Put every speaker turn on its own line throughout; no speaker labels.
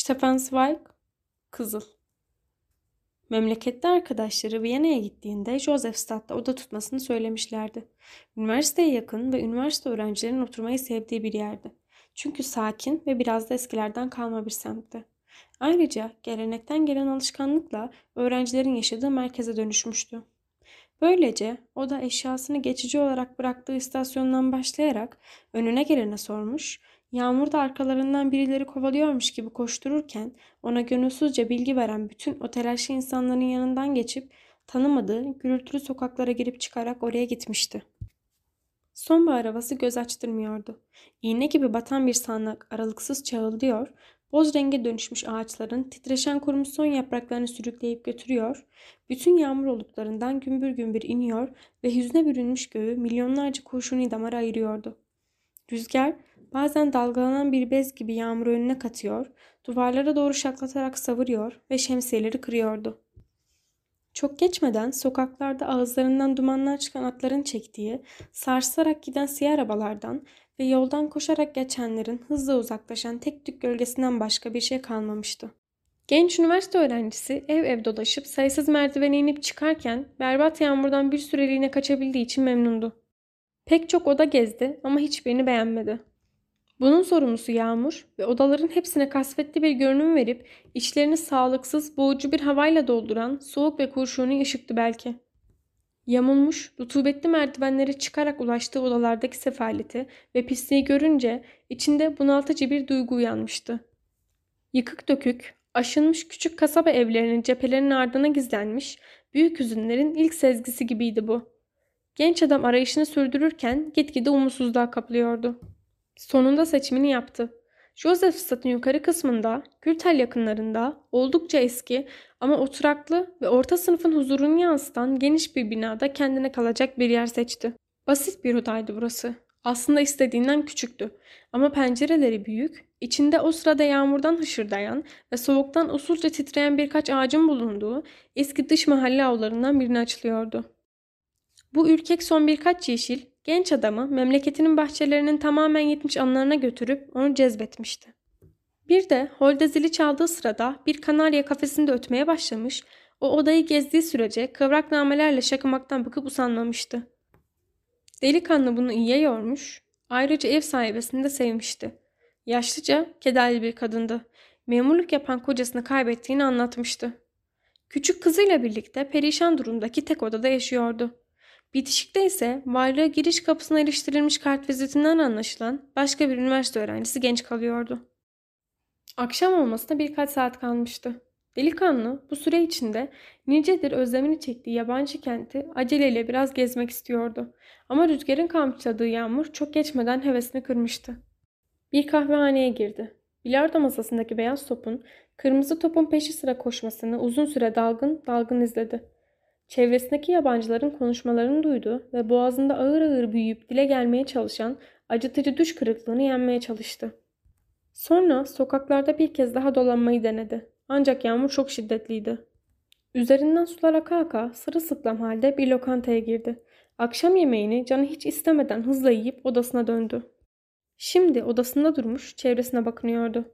Stefan Kızıl. Memlekette arkadaşları Viyana'ya gittiğinde Josefstadt'ta oda tutmasını söylemişlerdi. Üniversiteye yakın ve üniversite öğrencilerinin oturmayı sevdiği bir yerdi. Çünkü sakin ve biraz da eskilerden kalma bir semtti. Ayrıca gelenekten gelen alışkanlıkla öğrencilerin yaşadığı merkeze dönüşmüştü. Böylece o da eşyasını geçici olarak bıraktığı istasyondan başlayarak önüne gelene sormuş, Yağmur da arkalarından birileri kovalıyormuş gibi koştururken ona gönülsüzce bilgi veren bütün o telaşlı insanların yanından geçip tanımadığı gürültülü sokaklara girip çıkarak oraya gitmişti. Sonbahar havası göz açtırmıyordu. İğne gibi batan bir sağanak aralıksız çağıldıyor, boz renge dönüşmüş ağaçların titreşen kurumuş son yapraklarını sürükleyip götürüyor, bütün yağmur oluklarından gümbür gümbür iniyor ve hüzne bürünmüş göğü milyonlarca kurşuni damara ayırıyordu. Rüzgar bazen dalgalanan bir bez gibi yağmuru önüne katıyor, duvarlara doğru şaklatarak savuruyor ve şemsiyeleri kırıyordu. Çok geçmeden sokaklarda ağızlarından dumanlar çıkan atların çektiği, sarsarak giden siyah arabalardan ve yoldan koşarak geçenlerin hızla uzaklaşan tek tük gölgesinden başka bir şey kalmamıştı. Genç üniversite öğrencisi ev ev dolaşıp sayısız merdivene inip çıkarken berbat yağmurdan bir süreliğine kaçabildiği için memnundu. Pek çok oda gezdi ama hiçbirini beğenmedi. Bunun sorumlusu Yağmur ve odaların hepsine kasvetli bir görünüm verip içlerini sağlıksız, boğucu bir havayla dolduran soğuk ve kurşuni ışıktı belki. Yamulmuş, rutubetli merdivenlere çıkarak ulaştığı odalardaki sefaleti ve pisliği görünce içinde bunaltıcı bir duygu uyanmıştı. Yıkık dökük, aşınmış küçük kasaba evlerinin cephelerinin ardına gizlenmiş, büyük hüzünlerin ilk sezgisi gibiydi bu. Genç adam arayışını sürdürürken gitgide umutsuzluğa kaplıyordu. Sonunda seçimini yaptı. Josephstad'ın yukarı kısmında, Gürtel yakınlarında, oldukça eski ama oturaklı ve orta sınıfın huzurunu yansıtan geniş bir binada kendine kalacak bir yer seçti. Basit bir odaydı burası. Aslında istediğinden küçüktü. Ama pencereleri büyük, içinde o sırada yağmurdan hışırdayan ve soğuktan usulca titreyen birkaç ağacın bulunduğu eski dış mahalle avlarından birini açılıyordu. Bu ürkek son birkaç yeşil, Genç adamı memleketinin bahçelerinin tamamen yetmiş anlarına götürüp onu cezbetmişti. Bir de holde zili çaldığı sırada bir kanarya kafesinde ötmeye başlamış, o odayı gezdiği sürece kıvrak namelerle şakımaktan bıkıp usanmamıştı. Delikanlı bunu iyiye yormuş, ayrıca ev sahibesini de sevmişti. Yaşlıca, kederli bir kadındı. Memurluk yapan kocasını kaybettiğini anlatmıştı. Küçük kızıyla birlikte perişan durumdaki tek odada yaşıyordu. Bitişik'te ise varlığı giriş kapısına iliştirilmiş kartvizitinden anlaşılan başka bir üniversite öğrencisi genç kalıyordu. Akşam olmasına birkaç saat kalmıştı. Delikanlı bu süre içinde nicedir özlemini çektiği yabancı kenti aceleyle biraz gezmek istiyordu. Ama rüzgarın kamçıladığı yağmur çok geçmeden hevesini kırmıştı. Bir kahvehaneye girdi. Bilardo masasındaki beyaz topun kırmızı topun peşi sıra koşmasını uzun süre dalgın dalgın izledi. Çevresindeki yabancıların konuşmalarını duydu ve boğazında ağır ağır büyüyüp dile gelmeye çalışan acıtıcı düş kırıklığını yenmeye çalıştı. Sonra sokaklarda bir kez daha dolanmayı denedi. Ancak yağmur çok şiddetliydi. Üzerinden sular aka aka sırılsıklam halde bir lokantaya girdi. Akşam yemeğini canı hiç istemeden hızla yiyip odasına döndü. Şimdi odasında durmuş çevresine bakınıyordu.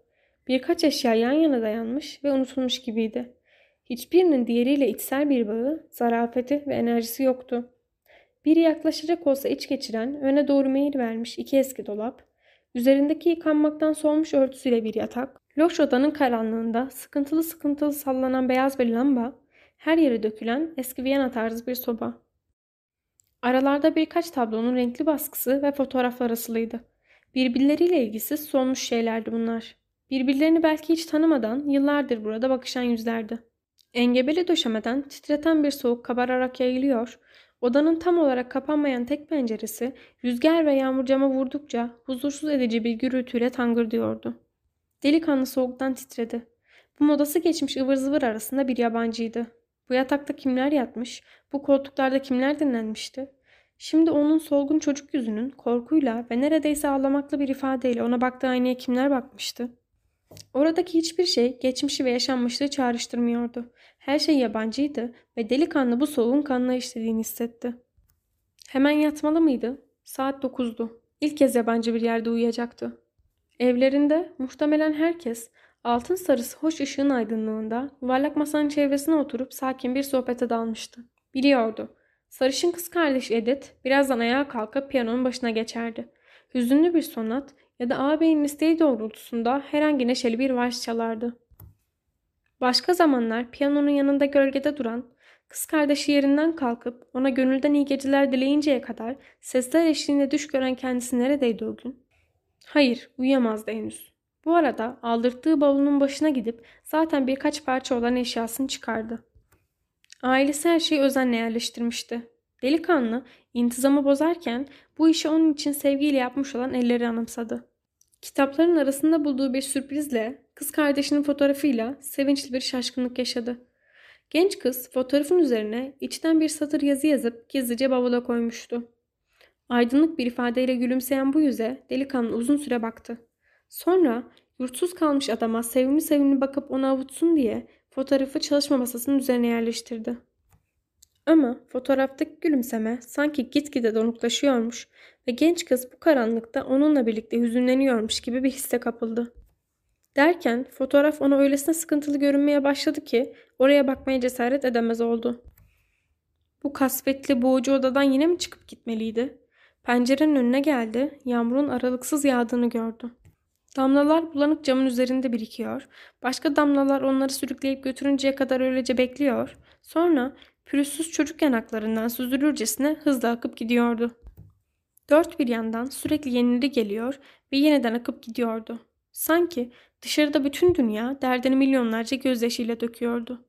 Birkaç eşya yan yana dayanmış ve unutulmuş gibiydi. Hiçbirinin diğeriyle içsel bir bağı, zarafeti ve enerjisi yoktu. Biri yaklaşacak olsa iç geçiren, öne doğru meyil vermiş iki eski dolap, üzerindeki yıkanmaktan solmuş örtüsüyle bir yatak, loş odanın karanlığında sıkıntılı sıkıntılı sallanan beyaz bir lamba, her yere dökülen eski Viyana tarzı bir soba. Aralarda birkaç tablonun renkli baskısı ve fotoğraflar asılıydı. Birbirleriyle ilgisiz solmuş şeylerdi bunlar. Birbirlerini belki hiç tanımadan yıllardır burada bakışan yüzlerdi. Engebeli döşemeden titreten bir soğuk kabararak yayılıyor. Odanın tam olarak kapanmayan tek penceresi rüzgar ve yağmur cama vurdukça huzursuz edici bir gürültüyle tangırdıyordu. Delikanlı soğuktan titredi. Bu modası geçmiş ıvır zıvır arasında bir yabancıydı. Bu yatakta kimler yatmış, bu koltuklarda kimler dinlenmişti? Şimdi onun solgun çocuk yüzünün korkuyla ve neredeyse ağlamaklı bir ifadeyle ona baktığı aynaya kimler bakmıştı? Oradaki hiçbir şey geçmişi ve yaşanmışlığı çağrıştırmıyordu. Her şey yabancıydı ve delikanlı bu soğuğun kanına işlediğini hissetti. Hemen yatmalı mıydı? Saat dokuzdu. İlk kez yabancı bir yerde uyuyacaktı. Evlerinde muhtemelen herkes Altın sarısı hoş ışığın aydınlığında yuvarlak masanın çevresine oturup sakin bir sohbete dalmıştı. Biliyordu. Sarışın kız kardeş Edith birazdan ayağa kalkıp piyanonun başına geçerdi. Hüzünlü bir sonat ya da ağabeyin isteği doğrultusunda herhangi neşeli bir vals çalardı. Başka zamanlar piyanonun yanında gölgede duran, kız kardeşi yerinden kalkıp ona gönülden iyi geceler dileyinceye kadar sesler eşliğinde düş gören kendisi neredeydi o gün? Hayır, uyuyamazdı henüz. Bu arada aldırttığı bavulun başına gidip zaten birkaç parça olan eşyasını çıkardı. Ailesi her şeyi özenle yerleştirmişti. Delikanlı intizamı bozarken bu işi onun için sevgiyle yapmış olan elleri anımsadı. Kitapların arasında bulduğu bir sürprizle kız kardeşinin fotoğrafıyla sevinçli bir şaşkınlık yaşadı. Genç kız fotoğrafın üzerine içten bir satır yazı yazıp gizlice bavula koymuştu. Aydınlık bir ifadeyle gülümseyen bu yüze delikanlı uzun süre baktı. Sonra yurtsuz kalmış adama sevimli sevimli bakıp onu avutsun diye fotoğrafı çalışma masasının üzerine yerleştirdi. Ama fotoğraftaki gülümseme sanki gitgide donuklaşıyormuş ve genç kız bu karanlıkta onunla birlikte hüzünleniyormuş gibi bir hisse kapıldı. Derken fotoğraf ona öylesine sıkıntılı görünmeye başladı ki oraya bakmaya cesaret edemez oldu. Bu kasvetli boğucu odadan yine mi çıkıp gitmeliydi? Pencerenin önüne geldi, yağmurun aralıksız yağdığını gördü. Damlalar bulanık camın üzerinde birikiyor. Başka damlalar onları sürükleyip götürünceye kadar öylece bekliyor. Sonra pürüzsüz çocuk yanaklarından süzülürcesine hızla akıp gidiyordu. Dört bir yandan sürekli yenileri geliyor ve yeniden akıp gidiyordu. Sanki dışarıda bütün dünya derdini milyonlarca gözyaşıyla döküyordu.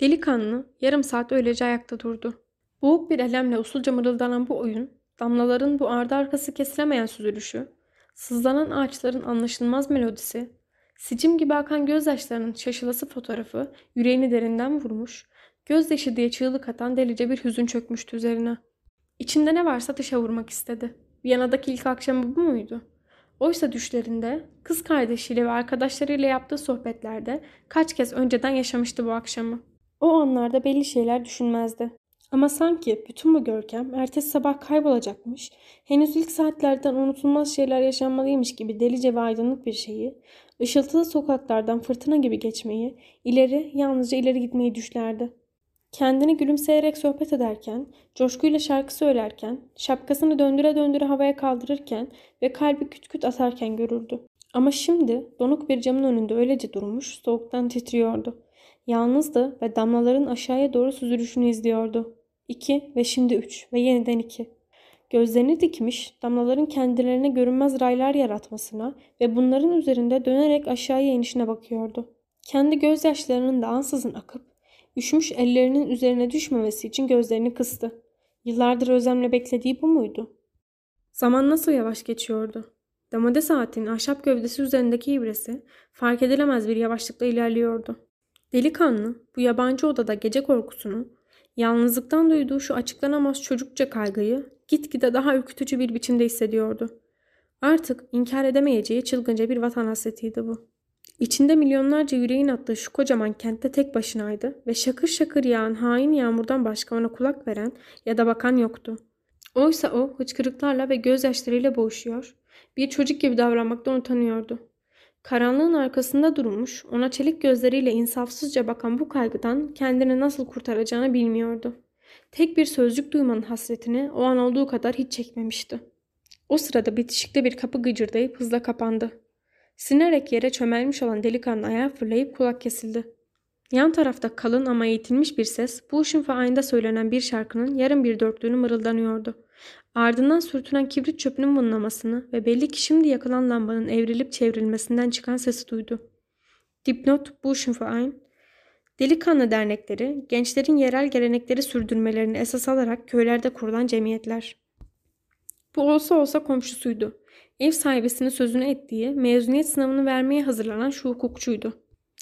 Delikanlı yarım saat öylece ayakta durdu. Boğuk bir elemle usulca mırıldanan bu oyun, damlaların bu ardı arkası kesilemeyen süzülüşü, sızlanan ağaçların anlaşılmaz melodisi, sicim gibi akan gözyaşlarının şaşılası fotoğrafı yüreğini derinden vurmuş, gözyaşı diye çığlık atan delice bir hüzün çökmüştü üzerine. İçinde ne varsa dışa vurmak istedi. Viyana'daki ilk akşamı bu muydu? Oysa düşlerinde kız kardeşiyle ve arkadaşlarıyla yaptığı sohbetlerde kaç kez önceden yaşamıştı bu akşamı. O anlarda belli şeyler düşünmezdi. Ama sanki bütün bu görkem ertesi sabah kaybolacakmış, henüz ilk saatlerden unutulmaz şeyler yaşanmalıymış gibi delice ve aydınlık bir şeyi, ışıltılı sokaklardan fırtına gibi geçmeyi, ileri, yalnızca ileri gitmeyi düşlerdi. Kendini gülümseyerek sohbet ederken, coşkuyla şarkı söylerken, şapkasını döndüre döndüre havaya kaldırırken ve kalbi küt küt atarken görürdü. Ama şimdi donuk bir camın önünde öylece durmuş, soğuktan titriyordu. Yalnızdı ve damlaların aşağıya doğru süzülüşünü izliyordu. İki ve şimdi üç ve yeniden iki. Gözlerini dikmiş, damlaların kendilerine görünmez raylar yaratmasına ve bunların üzerinde dönerek aşağıya inişine bakıyordu. Kendi gözyaşlarının da ansızın akıp, üşümüş ellerinin üzerine düşmemesi için gözlerini kıstı. Yıllardır özlemle beklediği bu muydu? Zaman nasıl yavaş geçiyordu? Damade saatinin ahşap gövdesi üzerindeki ibresi fark edilemez bir yavaşlıkla ilerliyordu. Delikanlı bu yabancı odada gece korkusunu, yalnızlıktan duyduğu şu açıklanamaz çocukça kaygıyı gitgide daha ürkütücü bir biçimde hissediyordu. Artık inkar edemeyeceği çılgınca bir vatan hasretiydi bu. İçinde milyonlarca yüreğin attığı şu kocaman kentte tek başınaydı ve şakır şakır yağan hain yağmurdan başka ona kulak veren ya da bakan yoktu. Oysa o hıçkırıklarla ve gözyaşlarıyla boğuşuyor, bir çocuk gibi davranmaktan utanıyordu. Karanlığın arkasında durmuş, ona çelik gözleriyle insafsızca bakan bu kaygıdan kendini nasıl kurtaracağını bilmiyordu. Tek bir sözcük duymanın hasretini o an olduğu kadar hiç çekmemişti. O sırada bitişikte bir kapı gıcırdayıp hızla kapandı. Sinerek yere çömelmiş olan delikanlı ayağa fırlayıp kulak kesildi. Yan tarafta kalın ama eğitilmiş bir ses bu ışın ayında söylenen bir şarkının yarım bir dörtlüğünü mırıldanıyordu. Ardından sürtünen kibrit çöpünün mınlamasını ve belli ki şimdi yakılan lambanın evrilip çevrilmesinden çıkan sesi duydu. Dipnot Buschenverein Delikanlı dernekleri, gençlerin yerel gelenekleri sürdürmelerini esas alarak köylerde kurulan cemiyetler. Bu olsa olsa komşusuydu. Ev sahibesinin sözünü ettiği, mezuniyet sınavını vermeye hazırlanan şu hukukçuydu.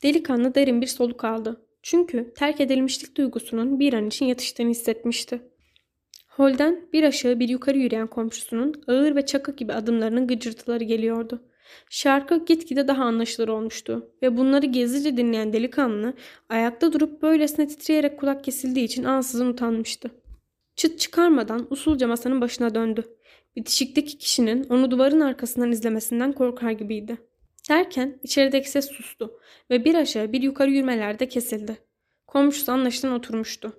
Delikanlı derin bir soluk aldı. Çünkü terk edilmişlik duygusunun bir an için yatıştığını hissetmişti. Holden bir aşağı bir yukarı yürüyen komşusunun ağır ve çakı gibi adımlarının gıcırtıları geliyordu. Şarkı gitgide daha anlaşılır olmuştu ve bunları gizlice dinleyen delikanlı ayakta durup böylesine titreyerek kulak kesildiği için ansızın utanmıştı. Çıt çıkarmadan usulca masanın başına döndü. Bitişikteki kişinin onu duvarın arkasından izlemesinden korkar gibiydi. Derken içerideki ses sustu ve bir aşağı bir yukarı yürümelerde kesildi. Komşusu anlaşılan oturmuştu.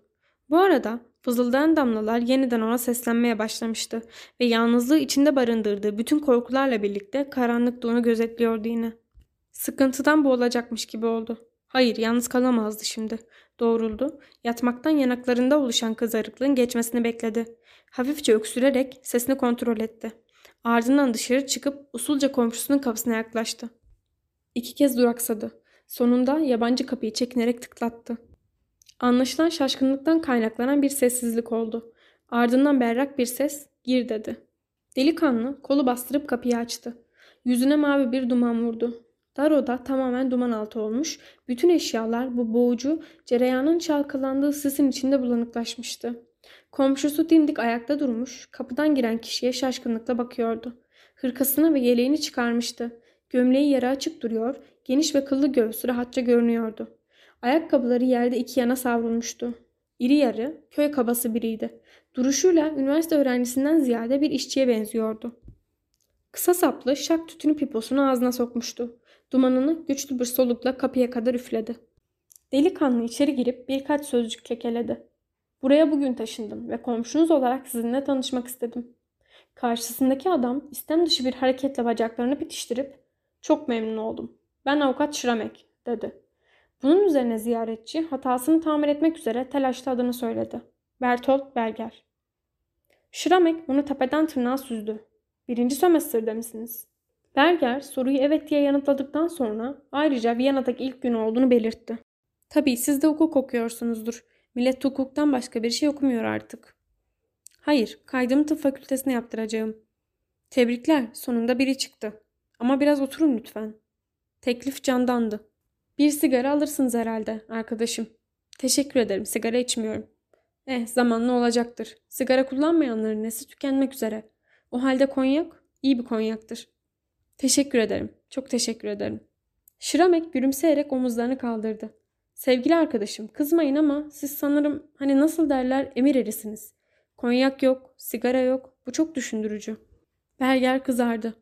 Bu arada fızıldayan damlalar yeniden ona seslenmeye başlamıştı ve yalnızlığı içinde barındırdığı bütün korkularla birlikte karanlıkta onu gözetliyordu yine. Sıkıntıdan boğulacakmış gibi oldu. Hayır yalnız kalamazdı şimdi. Doğruldu. Yatmaktan yanaklarında oluşan kızarıklığın geçmesini bekledi. Hafifçe öksürerek sesini kontrol etti. Ardından dışarı çıkıp usulca komşusunun kapısına yaklaştı. İki kez duraksadı. Sonunda yabancı kapıyı çekinerek tıklattı. Anlaşılan şaşkınlıktan kaynaklanan bir sessizlik oldu. Ardından berrak bir ses gir dedi. Delikanlı kolu bastırıp kapıyı açtı. Yüzüne mavi bir duman vurdu. Dar oda tamamen duman altı olmuş, bütün eşyalar bu boğucu, cereyanın çalkalandığı sisin içinde bulanıklaşmıştı. Komşusu dimdik ayakta durmuş, kapıdan giren kişiye şaşkınlıkla bakıyordu. Hırkasını ve yeleğini çıkarmıştı. Gömleği yarı açık duruyor, geniş ve kıllı göğsü rahatça görünüyordu. Ayakkabıları yerde iki yana savrulmuştu. İri yarı, köy kabası biriydi. Duruşuyla üniversite öğrencisinden ziyade bir işçiye benziyordu. Kısa saplı şak tütünü piposunu ağzına sokmuştu. Dumanını güçlü bir solukla kapıya kadar üfledi. Delikanlı içeri girip birkaç sözcük kekeledi. Buraya bugün taşındım ve komşunuz olarak sizinle tanışmak istedim. Karşısındaki adam istem dışı bir hareketle bacaklarını bitiştirip çok memnun oldum. Ben avukat Şramek dedi. Bunun üzerine ziyaretçi hatasını tamir etmek üzere telaşla adını söyledi. Bertolt Berger. Şramek onu tepeden tırnağa süzdü. Birinci sömestrde misiniz? Berger soruyu evet diye yanıtladıktan sonra ayrıca Viyana'daki ilk gün olduğunu belirtti. Tabii siz de hukuk okuyorsunuzdur. Millet hukuktan başka bir şey okumuyor artık. Hayır, kaydımı tıp fakültesine yaptıracağım. Tebrikler, sonunda biri çıktı. Ama biraz oturun lütfen. Teklif candandı. Bir sigara alırsınız herhalde arkadaşım. Teşekkür ederim, sigara içmiyorum. Eh, zamanla olacaktır. Sigara kullanmayanların nesi tükenmek üzere. O halde konyak, iyi bir konyaktır. Teşekkür ederim. Çok teşekkür ederim. Şiramek gülümseyerek omuzlarını kaldırdı. Sevgili arkadaşım kızmayın ama siz sanırım hani nasıl derler emir erisiniz. Konyak yok, sigara yok. Bu çok düşündürücü. Berger kızardı.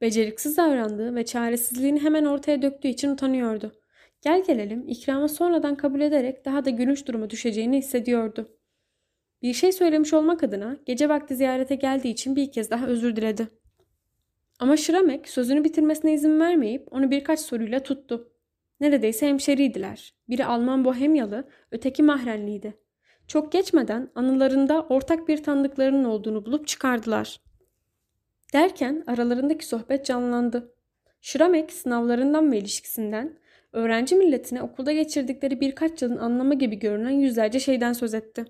Beceriksiz davrandığı ve çaresizliğini hemen ortaya döktüğü için utanıyordu. Gel gelelim ikramı sonradan kabul ederek daha da gülünç duruma düşeceğini hissediyordu. Bir şey söylemiş olmak adına gece vakti ziyarete geldiği için bir kez daha özür diledi. Ama Şramek sözünü bitirmesine izin vermeyip onu birkaç soruyla tuttu. Neredeyse hemşeriydiler. Biri Alman Bohemyalı, öteki Mahrenliydi. Çok geçmeden anılarında ortak bir tanıdıklarının olduğunu bulup çıkardılar. Derken aralarındaki sohbet canlandı. Şramek sınavlarından ve ilişkisinden, öğrenci milletine okulda geçirdikleri birkaç yılın anlamı gibi görünen yüzlerce şeyden söz etti.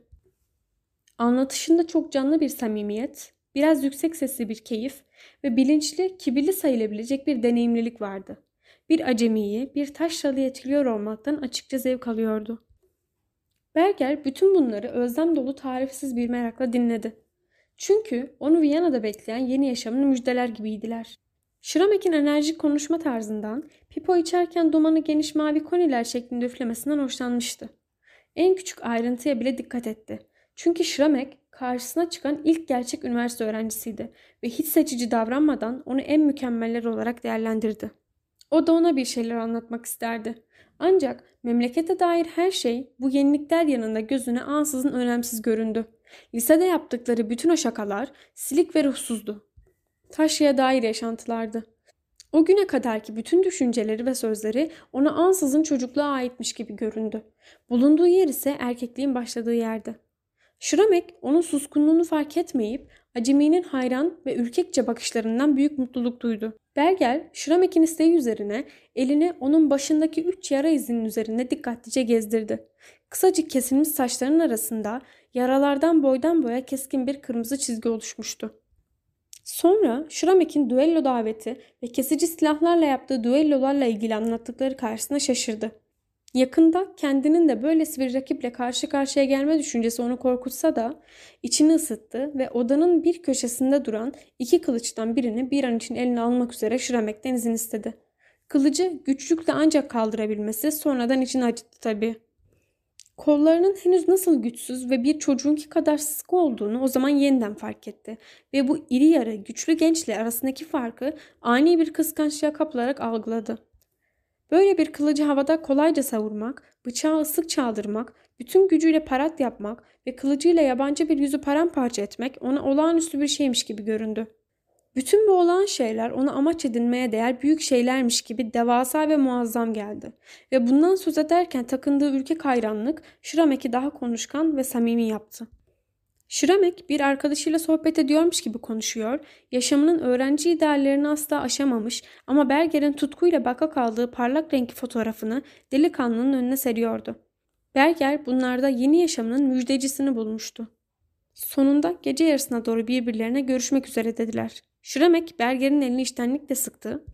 Anlatışında çok canlı bir samimiyet, biraz yüksek sesli bir keyif ve bilinçli, kibirli sayılabilecek bir deneyimlilik vardı. Bir acemiyi, bir taşralı etkiliyor olmaktan açıkça zevk alıyordu. Berger bütün bunları özlem dolu tarifsiz bir merakla dinledi. Çünkü onu Viyana'da bekleyen yeni yaşamını müjdeler gibiydiler. Şramek'in enerjik konuşma tarzından, pipo içerken dumanı geniş mavi koniler şeklinde üflemesinden hoşlanmıştı. En küçük ayrıntıya bile dikkat etti. Çünkü Şramek karşısına çıkan ilk gerçek üniversite öğrencisiydi ve hiç seçici davranmadan onu en mükemmeller olarak değerlendirdi. O da ona bir şeyler anlatmak isterdi. Ancak memlekete dair her şey bu yenilikler yanında gözüne ansızın önemsiz göründü. Lisede yaptıkları bütün o şakalar silik ve ruhsuzdu. Taşra'ya dair yaşantılardı. O güne kadarki bütün düşünceleri ve sözleri ona ansızın çocukluğa aitmiş gibi göründü. Bulunduğu yer ise erkekliğin başladığı yerdi. Şramek onun suskunluğunu fark etmeyip aceminin hayran ve ürkekçe bakışlarından büyük mutluluk duydu. Berger, Şramek'in isteği üzerine elini onun başındaki üç yara izinin üzerinde dikkatlice gezdirdi. Kısacık kesilmiş saçlarının arasında yaralardan boydan boya keskin bir kırmızı çizgi oluşmuştu. Sonra Şramek'in düello daveti ve kesici silahlarla yaptığı düellolarla ilgili anlattıkları karşısında şaşırdı. Yakında kendinin de böylesi bir rakiple karşı karşıya gelme düşüncesi onu korkutsa da içini ısıttı ve odanın bir köşesinde duran iki kılıçtan birini bir an için eline almak üzere Şramek'ten izin istedi. Kılıcı güçlükle ancak kaldırabilmesi sonradan içini acıttı tabii. Kollarının henüz nasıl güçsüz ve bir çocuğunki kadar sıkı olduğunu o zaman yeniden fark etti. Ve bu iri yarı, güçlü gençle arasındaki farkı ani bir kıskançlığa kapılarak algıladı. Böyle bir kılıcı havada kolayca savurmak, bıçağı ıslık çaldırmak, bütün gücüyle parat yapmak ve kılıcıyla yabancı bir yüzü paramparça etmek ona olağanüstü bir şeymiş gibi göründü. Bütün bu olan şeyler ona amaç edinmeye değer büyük şeylermiş gibi devasa ve muazzam geldi. Ve bundan söz ederken takındığı ülke hayranlık Şiramek'i daha konuşkan ve samimi yaptı. Şiramek bir arkadaşıyla sohbet ediyormuş gibi konuşuyor, yaşamının öğrenci ideallerini asla aşamamış ama Berger'in tutkuyla baka kaldığı parlak renkli fotoğrafını delikanlının önüne seriyordu. Berger bunlarda yeni yaşamının müjdecisini bulmuştu. Sonunda gece yarısına doğru birbirlerine görüşmek üzere dediler. Şiramek Berger'in elini iştenlikle sıktı.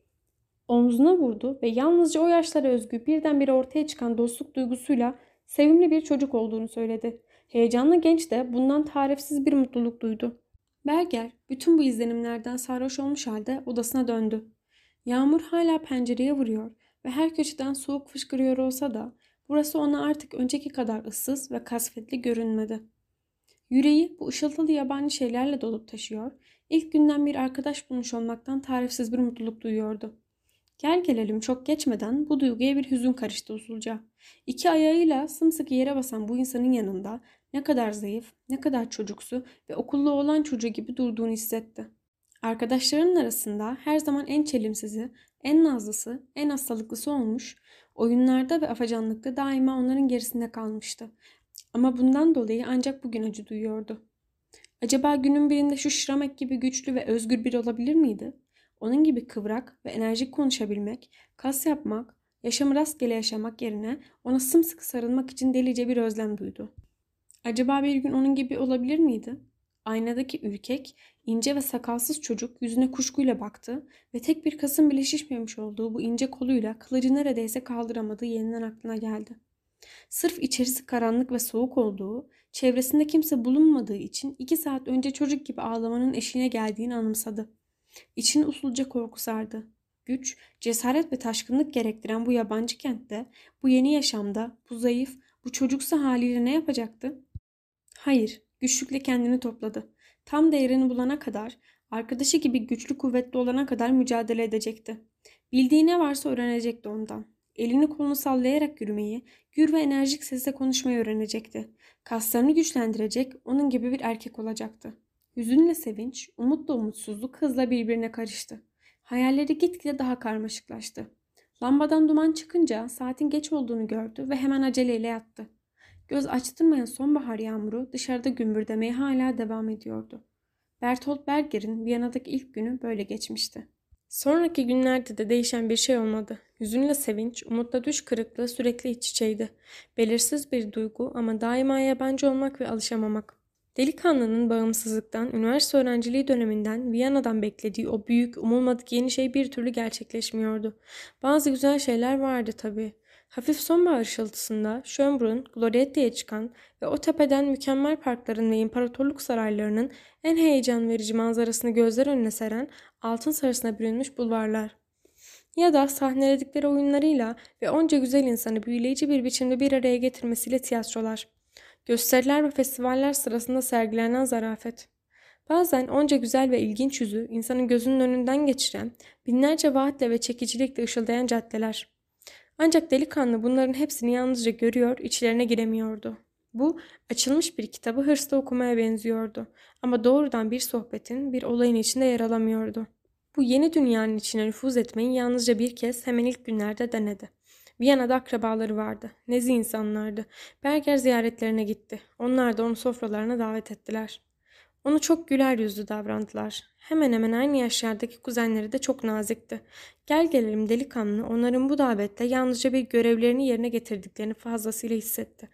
Omzuna vurdu ve yalnızca o yaşlara özgü birdenbire ortaya çıkan dostluk duygusuyla sevimli bir çocuk olduğunu söyledi. Heyecanlı genç de bundan tarifsiz bir mutluluk duydu. Berger bütün bu izlenimlerden sarhoş olmuş halde odasına döndü. Yağmur hala pencereye vuruyor ve her köşeden soğuk fışkırıyor olsa da burası ona artık önceki kadar ıssız ve kasvetli görünmedi. Yüreği bu ışıltılı yabancı şeylerle dolup taşıyor, ilk günden bir arkadaş bulmuş olmaktan tarifsiz bir mutluluk duyuyordu. Gel gelelim çok geçmeden bu duyguya bir hüzün karıştı usulca. İki ayağıyla sımsıkı yere basan bu insanın yanında ne kadar zayıf, ne kadar çocuksu ve okullu olan çocuğu gibi durduğunu hissetti. Arkadaşlarının arasında her zaman en çelimsizi, en nazlısı, en hastalıklısı olmuş, oyunlarda ve afacanlıkta daima onların gerisinde kalmıştı. Ama bundan dolayı ancak bugün acı duyuyordu. Acaba günün birinde şu Şramek gibi güçlü ve özgür biri olabilir miydi? Onun gibi kıvrak ve enerjik konuşabilmek, kas yapmak, yaşamı rastgele yaşamak yerine ona sımsıkı sarılmak için delice bir özlem duydu. Acaba bir gün onun gibi olabilir miydi? Aynadaki ürkek, ince ve sakalsız çocuk yüzüne kuşkuyla baktı ve tek bir kasın bile şişmemiş olduğu bu ince koluyla kılıcı neredeyse kaldıramadığı yeniden aklına geldi. Sırf içerisi karanlık ve soğuk olduğu, çevresinde kimse bulunmadığı için iki saat önce çocuk gibi ağlamanın eşiğine geldiğini anımsadı. İçini usulca korku sardı. Güç, cesaret ve taşkınlık gerektiren bu yabancı kentte, bu yeni yaşamda, bu zayıf, bu çocuksa haliyle ne yapacaktı? Hayır, güçlükle kendini topladı. Tam değerini bulana kadar, arkadaşı gibi güçlü kuvvetli olana kadar mücadele edecekti. Bildiği ne varsa öğrenecekti ondan. Elini kolunu sallayarak yürümeyi, gür ve enerjik sesle konuşmayı öğrenecekti. Kaslarını güçlendirecek, onun gibi bir erkek olacaktı. Hüzünle sevinç, umutla umutsuzluk hızla birbirine karıştı. Hayalleri gitgide daha karmaşıklaştı. Lambadan duman çıkınca saatin geç olduğunu gördü ve hemen aceleyle yattı. Göz açtırmayan sonbahar yağmuru dışarıda gümbürdemeye hala devam ediyordu. Bertolt Berger'in Viyana'daki ilk günü böyle geçmişti. Sonraki günlerde de değişen bir şey olmadı. Yüzünle sevinç, umutla düş kırıklığı sürekli iç içeydi. Belirsiz bir duygu ama daima yabancı olmak ve alışamamak. Delikanlının bağımsızlıktan, üniversite öğrenciliği döneminden, Viyana'dan beklediği o büyük, umulmadık yeni şey bir türlü gerçekleşmiyordu. Bazı güzel şeyler vardı tabii. Hafif sonbahar ışıltısında Schönbrunn, Gloriette'ye çıkan ve o tepeden mükemmel parkların ve imparatorluk saraylarının en heyecan verici manzarasını gözler önüne seren altın sarısına bürünmüş bulvarlar. Ya da sahneledikleri oyunlarıyla ve onca güzel insanı büyüleyici bir biçimde bir araya getirmesiyle tiyatrolar. Gösteriler ve festivaller sırasında sergilenen zarafet. Bazen onca güzel ve ilginç yüzü insanın gözünün önünden geçiren, binlerce vaatle ve çekicilikle ışıldayan caddeler. Ancak delikanlı bunların hepsini yalnızca görüyor, içlerine giremiyordu. Bu açılmış bir kitabı hırsla okumaya benziyordu ama doğrudan bir sohbetin, bir olayın içinde yer alamıyordu. Bu yeni dünyanın içine nüfuz etmeyi yalnızca bir kez hemen ilk günlerde denedi. Viyana'da akrabaları vardı. Nezi insanlardı. Berger ziyaretlerine gitti. Onlar da onu sofralarına davet ettiler. Onu çok güler yüzlü davrandılar. Hemen hemen aynı yaşlardaki kuzenleri de çok nazikti. Gel gelelim delikanlı onların bu davette yalnızca bir görevlerini yerine getirdiklerini fazlasıyla hissetti.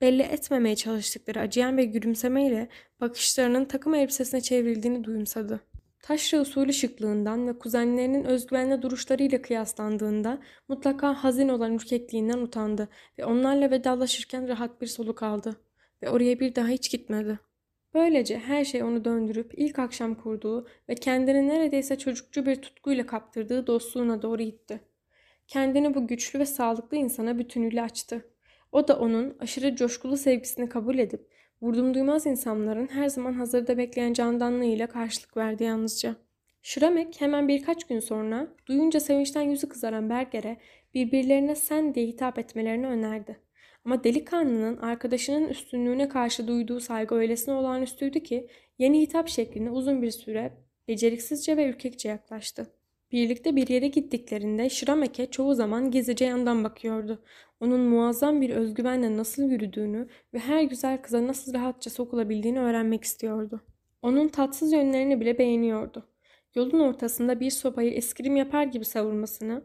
Belli etmemeye çalıştıkları acıyan bir gülümsemeyle bakışlarının takım elbisesine çevrildiğini duyumsadı. Taşra usulü şıklığından ve kuzenlerinin özgüvenli duruşlarıyla kıyaslandığında mutlaka hazin olan ürkekliğinden utandı ve onlarla vedalaşırken rahat bir soluk aldı ve oraya bir daha hiç gitmedi. Böylece her şey onu döndürüp ilk akşam kurduğu ve kendini neredeyse çocukçu bir tutkuyla kaptırdığı dostluğuna doğru itti. Kendini bu güçlü ve sağlıklı insana bütünüyle açtı. O da onun aşırı coşkulu sevgisini kabul edip vurdum duymaz insanların her zaman hazırda bekleyen candanlığıyla karşılık verdi yalnızca. Şramek hemen birkaç gün sonra duyunca sevinçten yüzü kızaran Berger'e birbirlerine sen diye hitap etmelerini önerdi. Ama delikanlının arkadaşının üstünlüğüne karşı duyduğu saygı öylesine olağanüstüydü ki yeni hitap şekline uzun bir süre beceriksizce ve ürkekçe yaklaştı. Birlikte bir yere gittiklerinde Şramek'e çoğu zaman gizlice yandan bakıyordu. Onun muazzam bir özgüvenle nasıl yürüdüğünü ve her güzel kıza nasıl rahatça sokulabildiğini öğrenmek istiyordu. Onun tatsız yönlerini bile beğeniyordu. Yolun ortasında bir sobayı eskrim yapar gibi savurmasını,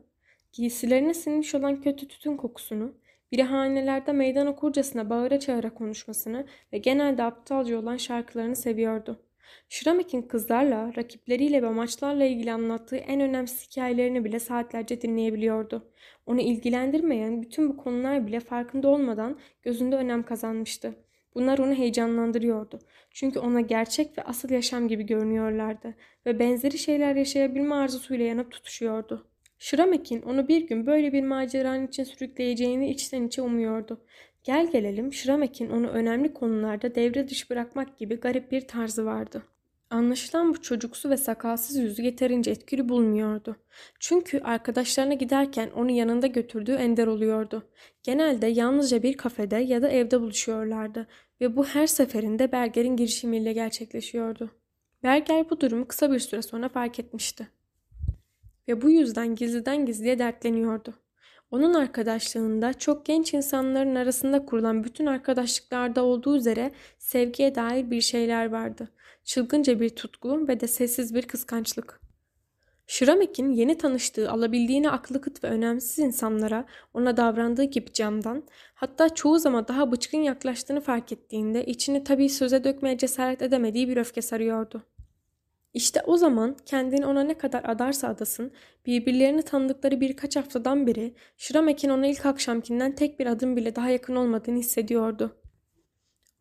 giysilerine sinmiş olan kötü tütün kokusunu, birihanelerde meydan okurcasına bağıra çağıra konuşmasını ve genelde aptalca olan şarkılarını seviyordu. Şramek'in kızlarla, rakipleriyle ve maçlarla ilgili anlattığı en önemsiz hikayelerini bile saatlerce dinleyebiliyordu. Onu ilgilendirmeyen bütün bu konular bile farkında olmadan gözünde önem kazanmıştı. Bunlar onu heyecanlandırıyordu. Çünkü ona gerçek ve asıl yaşam gibi görünüyorlardı ve benzeri şeyler yaşayabilme arzusuyla yanıp tutuşuyordu. Şramek'in onu bir gün böyle bir maceranın için sürükleyeceğini içten içe umuyordu. Gel gelelim Şramek'in onu önemli konularda devre dışı bırakmak gibi garip bir tarzı vardı. Anlaşılan bu çocuksu ve sakalsız yüzü yeterince etkili bulmuyordu. Çünkü arkadaşlarına giderken onu yanında götürdüğü ender oluyordu. Genelde yalnızca bir kafede ya da evde buluşuyorlardı ve bu her seferinde Berger'in girişimiyle gerçekleşiyordu. Berger bu durumu kısa bir süre sonra fark etmişti. Ve bu yüzden gizliden gizliye dertleniyordu. Onun arkadaşlığında çok genç insanların arasında kurulan bütün arkadaşlıklarda olduğu üzere sevgiye dair bir şeyler vardı. Çılgınca bir tutku ve de sessiz bir kıskançlık. Şramek'in yeni tanıştığı alabildiğine aklı kıt ve önemsiz insanlara ona davrandığı gibi camdan, hatta çoğu zaman daha bıçkın yaklaştığını fark ettiğinde içini tabii söze dökmeye cesaret edemediği bir öfke sarıyordu. İşte o zaman kendini ona ne kadar adarsa adasın, birbirlerini tanıdıkları birkaç haftadan beri Şramek'in ona ilk akşamkinden tek bir adım bile daha yakın olmadığını hissediyordu.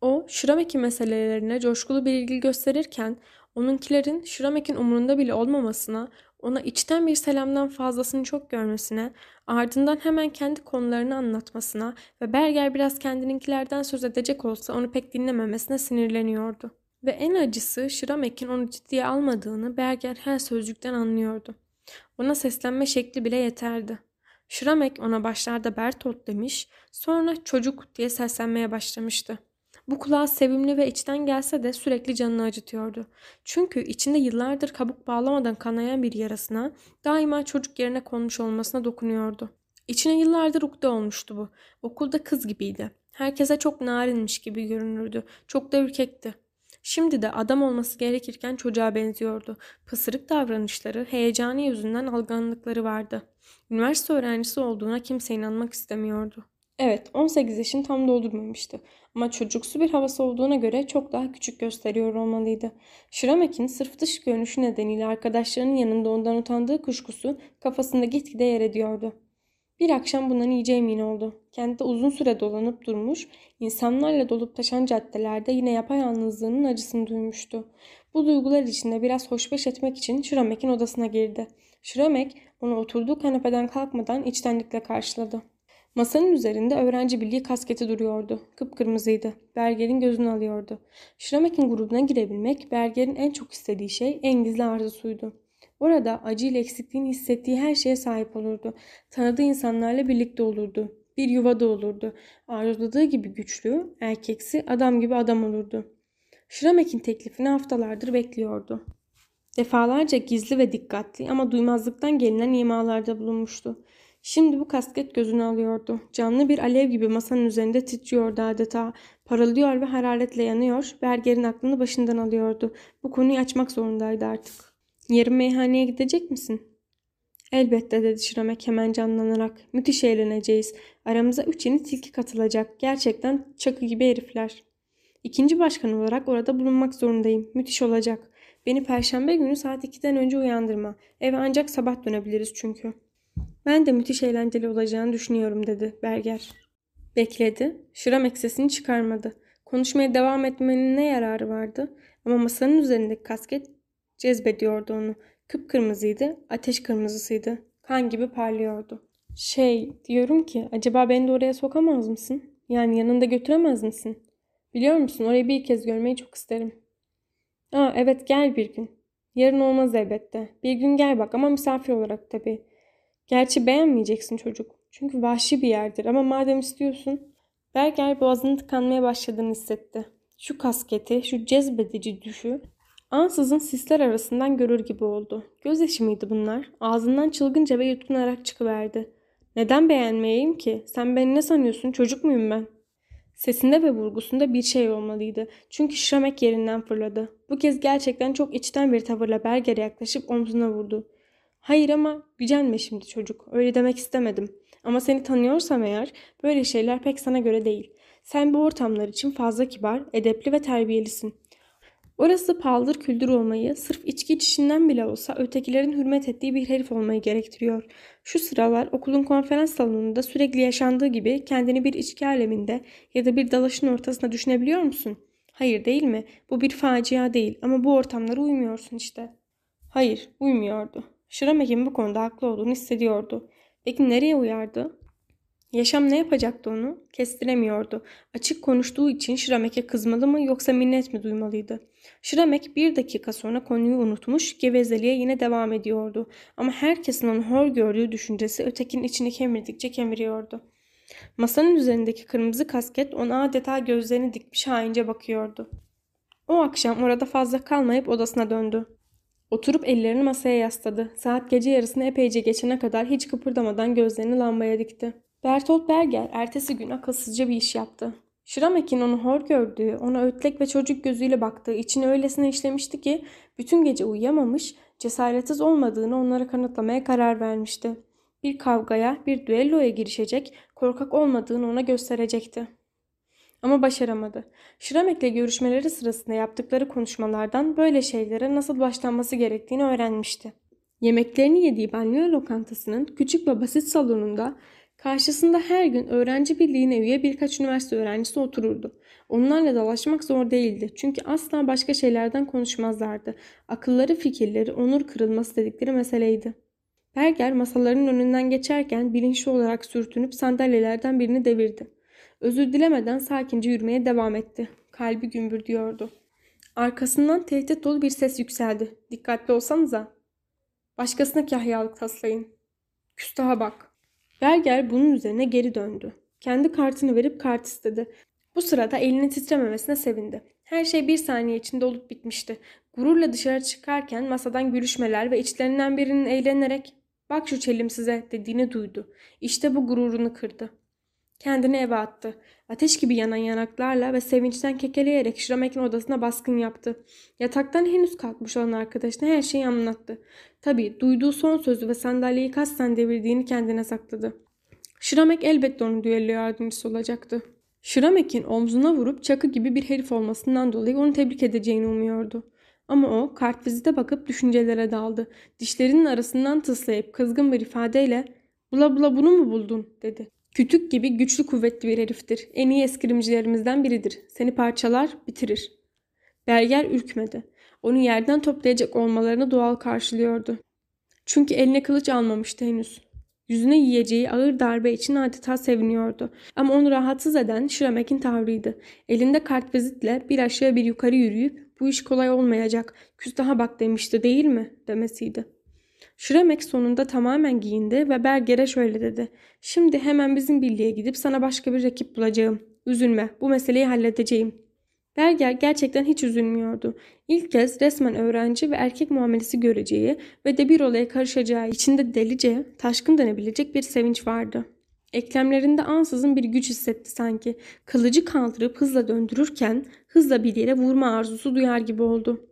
O, Şramek'i meselelerine coşkulu bir ilgi gösterirken, onunkilerin Şramek'in umurunda bile olmamasına, ona içten bir selamdan fazlasını çok görmesine, ardından hemen kendi konularını anlatmasına ve Berger biraz kendininkilerden söz edecek olsa onu pek dinlememesine sinirleniyordu. Ve en acısı Şramek'in onu ciddiye almadığını Berger her sözcükten anlıyordu. Ona seslenme şekli bile yeterdi. Şramek ona başlarda Bertolt demiş, sonra çocuk diye seslenmeye başlamıştı. Bu kulağa sevimli ve içten gelse de sürekli canını acıtıyordu. Çünkü içinde yıllardır kabuk bağlamadan kanayan bir yarasına daima çocuk yerine konmuş olmasına dokunuyordu. İçine yıllardır ukde olmuştu bu. Okulda kız gibiydi. Herkese çok narinmiş gibi görünürdü. Çok da ürkekti. Şimdi de adam olması gerekirken çocuğa benziyordu. Pısırık davranışları, heyecanı yüzünden alganlıkları vardı. Üniversite öğrencisi olduğuna kimse inanmak istemiyordu. Evet, 18 yaşını tam doldurmamıştı. Ama çocuksu bir havası olduğuna göre çok daha küçük gösteriyor olmalıydı. Şramek'in sırf dış görünüşü nedeniyle arkadaşlarının yanında ondan utandığı kuşkusu kafasında gitgide yer ediyordu. Bir akşam bundan iyice emin oldu. Kentte uzun süre dolanıp durmuş, insanlarla dolup taşan caddelerde yine yapayalnızlığının acısını duymuştu. Bu duygular içinde biraz hoşbeş etmek için Şramek'in odasına girdi. Şramek onu oturduğu kanepeden kalkmadan içtenlikle karşıladı. Masanın üzerinde öğrenci birliği kasketi duruyordu. Kıpkırmızıydı. Berger'in gözünü alıyordu. Şramek'in grubuna girebilmek Berger'in en çok istediği şey, en gizli arzusuydu. Orada acıyla eksikliğini hissettiği her şeye sahip olurdu. Tanıdığı insanlarla birlikte olurdu. Bir yuvada olurdu. Arzuladığı gibi güçlü, erkeksi, adam gibi adam olurdu. Şramek'in teklifini haftalardır bekliyordu. Defalarca gizli ve dikkatli ama duymazlıktan gelinen imalarda bulunmuştu. Şimdi bu kasket gözünü alıyordu. Canlı bir alev gibi masanın üzerinde titriyordu adeta. Parıldıyor ve hararetle yanıyor. Berger'in aklını başından alıyordu. Bu konuyu açmak zorundaydı artık. Yarın meyhaneye gidecek misin? Elbette dedi Şiramek hemen canlanarak. Müthiş eğleneceğiz. Aramıza üç yeni tilki katılacak. Gerçekten çakı gibi herifler. İkinci başkan olarak orada bulunmak zorundayım. Müthiş olacak. Beni perşembe günü saat 2'den önce uyandırma. Eve ancak sabah dönebiliriz çünkü. Ben de müthiş eğlenceli olacağını düşünüyorum dedi Berger. Bekledi. Şiramek sesini çıkarmadı. Konuşmaya devam etmenin ne yararı vardı? Ama masanın üzerindeki kasket Cezbediyordu onu. Kıpkırmızıydı, ateş kırmızısıydı. Kan gibi parlıyordu. Şey, diyorum ki acaba beni de oraya sokamaz mısın? Yani yanında götüremez misin? Biliyor musun orayı bir kez görmeyi çok isterim. Aa evet gel bir gün. Yarın olmaz elbette. Bir gün gel bak ama misafir olarak tabii. Gerçi beğenmeyeceksin çocuk. Çünkü vahşi bir yerdir ama madem istiyorsun. Berger boğazının tıkanmaya başladığını hissetti. Şu kasketi, şu cezbedici düşü ansızın sisler arasından görür gibi oldu. Gözyaşı mıydı bunlar? Ağzından çılgınca ve yutkunarak çıkıverdi. Neden beğenmeyeyim ki? Sen beni ne sanıyorsun? Çocuk muyum ben? Sesinde ve vurgusunda bir şey olmalıydı. Çünkü Şramek yerinden fırladı. Bu kez gerçekten çok içten bir tavırla Berger'e yaklaşıp omzuna vurdu. Hayır ama gücenme şimdi çocuk. Öyle demek istemedim. Ama seni tanıyorsam eğer böyle şeyler pek sana göre değil. Sen bu ortamlar için fazla kibar, edepli ve terbiyelisin. Orası paldır küldür olmayı, sırf içki içişinden bile olsa ötekilerin hürmet ettiği bir herif olmayı gerektiriyor. Şu sıralar okulun konferans salonunda sürekli yaşandığı gibi kendini bir içki aleminde ya da bir dalaşın ortasına düşünebiliyor musun? Hayır değil mi? Bu bir facia değil ama bu ortamlara uymuyorsun işte. Hayır, uymuyordu. Şıramek'in bu konuda haklı olduğunu hissediyordu. Peki nereye uyardı? Yaşam ne yapacaktı onu? Kestiremiyordu. Açık konuştuğu için Şiramek'e kızmalı mı yoksa minnet mi duymalıydı? Şiramek bir dakika sonra konuyu unutmuş, gevezeliğe yine devam ediyordu. Ama herkesin onu hor gördüğü düşüncesi ötekinin içini kemirdikçe kemiriyordu. Masanın üzerindeki kırmızı kasket ona adeta gözlerini dikmiş haince bakıyordu. O akşam orada fazla kalmayıp odasına döndü. Oturup ellerini masaya yasladı. Saat gece yarısını epeyce geçene kadar hiç kıpırdamadan gözlerini lambaya dikti. Bertolt Berger ertesi gün akılsızca bir iş yaptı. Şiramek'in onu hor gördüğü, ona ötlek ve çocuk gözüyle baktığı içine öylesine işlemişti ki bütün gece uyuyamamış, cesaretsiz olmadığını onlara kanıtlamaya karar vermişti. Bir kavgaya, bir düelloya girişecek, korkak olmadığını ona gösterecekti. Ama başaramadı. Şiramek'le görüşmeleri sırasında yaptıkları konuşmalardan böyle şeylere nasıl başlanması gerektiğini öğrenmişti. Yemeklerini yediği banyo lokantasının küçük ve basit salonunda Karşısında her gün öğrenci birliğine üye birkaç üniversite öğrencisi otururdu. Onlarla dalaşmak zor değildi. Çünkü asla başka şeylerden konuşmazlardı. Akılları, fikirleri, onur kırılması dedikleri meseleydi. Berger masalarının önünden geçerken bilinçli olarak sürtünüp sandalyelerden birini devirdi. Özür dilemeden sakince yürümeye devam etti. Kalbi gümbür diyordu. Arkasından tehdit dolu bir ses yükseldi. Dikkatli olsanıza. Başkasına kahyalık taslayın. Küstaha bak. Berger bunun üzerine geri döndü. Kendi kartını verip kart istedi. Bu sırada elinin titrememesine sevindi. Her şey bir saniye içinde olup bitmişti. Gururla dışarı çıkarken masadan gülüşmeler ve içlerinden birinin eğlenerek ''Bak şu çelim size'' dediğini duydu. İşte bu gururunu kırdı. Kendini eve attı. Ateş gibi yanan yanaklarla ve sevinçten kekeleyerek Şramek'in odasına baskın yaptı. Yataktan henüz kalkmış olan arkadaşına her şeyi anlattı. Tabii duyduğu son sözü ve sandalyeyi kasten devirdiğini kendine sakladı. Şramek elbette onun düello yardımcısı olacaktı. Şramek'in omzuna vurup çakı gibi bir herif olmasından dolayı onu tebrik edeceğini umuyordu. Ama o kartvizite bakıp düşüncelere daldı. Dişlerinin arasından tıslayıp kızgın bir ifadeyle ''Bula bula bunu mu buldun?'' dedi. Kütük gibi güçlü kuvvetli bir heriftir. En iyi eskrimcilerimizden biridir. Seni parçalar, bitirir. Berger ürkmedi. Onu yerden toplayacak olmalarını doğal karşılıyordu. Çünkü eline kılıç almamıştı henüz. Yüzüne yiyeceği ağır darbe için adeta seviniyordu. Ama onu rahatsız eden Şiramek'in tavrıydı. Elinde kartvizitle bir aşağı bir yukarı yürüyüp bu iş kolay olmayacak, küstaha bak demişti değil mi demesiydi. Şremek sonunda tamamen giyindi ve Berger'e şöyle dedi. Şimdi hemen bizim birliğe gidip sana başka bir rakip bulacağım. Üzülme, bu meseleyi halledeceğim. Berger gerçekten hiç üzülmüyordu. İlk kez resmen öğrenci ve erkek muamelesi göreceği ve de bir olaya karışacağı içinde delice, taşkın denebilecek bir sevinç vardı. Eklemlerinde ansızın bir güç hissetti sanki. Kılıcı kaldırıp hızla döndürürken hızla bir yere vurma arzusu duyar gibi oldu.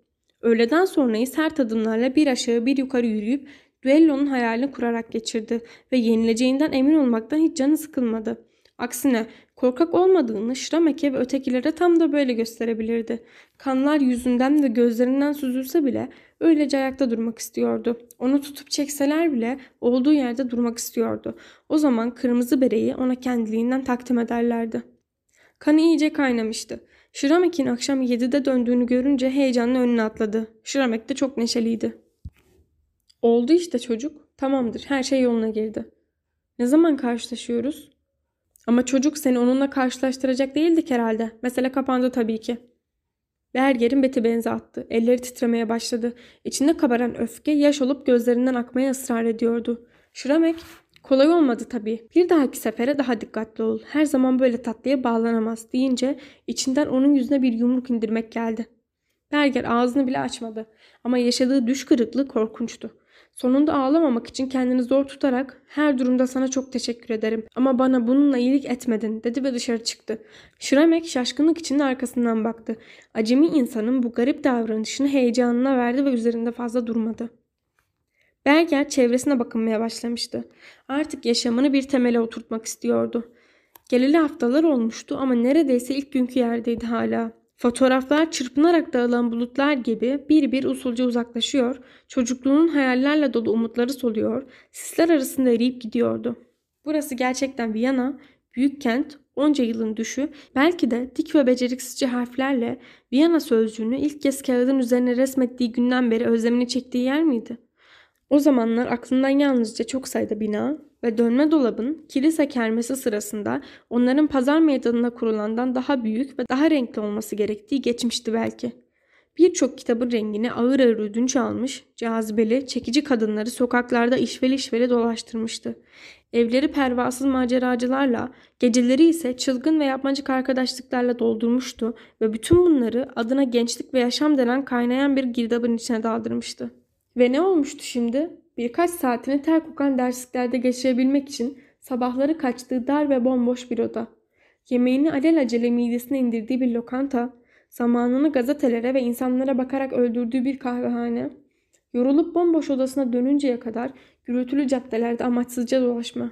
Öğleden sonrayı sert adımlarla bir aşağı bir yukarı yürüyüp düellonun hayalini kurarak geçirdi ve yenileceğinden emin olmaktan hiç canı sıkılmadı. Aksine korkak olmadığını Şrameke ve ötekilere tam da böyle gösterebilirdi. Kanlar yüzünden ve gözlerinden süzülse bile öylece ayakta durmak istiyordu. Onu tutup çekseler bile olduğu yerde durmak istiyordu. O zaman kırmızı bereyi ona kendiliğinden takdim ederlerdi. Kan iyice kaynamıştı. Şiramek'in akşam 7'de döndüğünü görünce heyecanla önüne atladı. Şiramek de çok neşeliydi. Oldu işte çocuk. Tamamdır. Her şey yoluna girdi. Ne zaman karşılaşıyoruz? Ama çocuk seni onunla karşılaştıracak değildik herhalde. Mesele kapandı tabii ki. Berger'in beti benzi attı. Elleri titremeye başladı. İçinde kabaran öfke yaş olup gözlerinden akmaya ısrar ediyordu. Şuramek kolay olmadı tabii. Bir dahaki sefere daha dikkatli ol. Her zaman böyle tatlıya bağlanamaz deyince içinden onun yüzüne bir yumruk indirmek geldi. Berger ağzını bile açmadı. Ama yaşadığı düş kırıklığı korkunçtu. Sonunda ağlamamak için kendini zor tutarak her durumda sana çok teşekkür ederim ama bana bununla iyilik etmedin dedi ve dışarı çıktı. Şramek şaşkınlık içinde arkasından baktı. Acemi insanın bu garip davranışını heyecanına verdi ve üzerinde fazla durmadı. Berger çevresine bakınmaya başlamıştı. Artık yaşamını bir temele oturtmak istiyordu. Geleli haftalar olmuştu ama neredeyse ilk günkü yerdeydi hala. Fotoğraflar çırpınarak dağılan bulutlar gibi bir bir usulca uzaklaşıyor, çocukluğunun hayallerle dolu umutları soluyor, sisler arasında eriyip gidiyordu. Burası gerçekten Viyana, büyük kent, onca yılın düşü, belki de dik ve beceriksizce harflerle Viyana sözcüğünü ilk kez kağıdın üzerine resmettiği günden beri özlemini çektiği yer miydi? O zamanlar aklından yalnızca çok sayıda bina ve dönme dolabın kilise kermesi sırasında onların pazar meydanına kurulandan daha büyük ve daha renkli olması gerektiği geçmişti belki. Birçok kitabın rengini ağır ağır ödünç almış, cazibeli, çekici kadınları sokaklarda işveli işveli dolaştırmıştı. Evleri pervasız maceracılarla, geceleri ise çılgın ve yapmacık arkadaşlıklarla doldurmuştu ve bütün bunları adına gençlik ve yaşam denen kaynayan bir girdabın içine daldırmıştı. Ve ne olmuştu şimdi? Birkaç saatini ter kokan dersliklerde geçirebilmek için sabahları kaçtığı dar ve bomboş bir oda. Yemeğini alelacele midesine indirdiği bir lokanta, zamanını gazetelere ve insanlara bakarak öldürdüğü bir kahvehane, yorulup bomboş odasına dönünceye kadar gürültülü caddelerde amaçsızca dolaşma.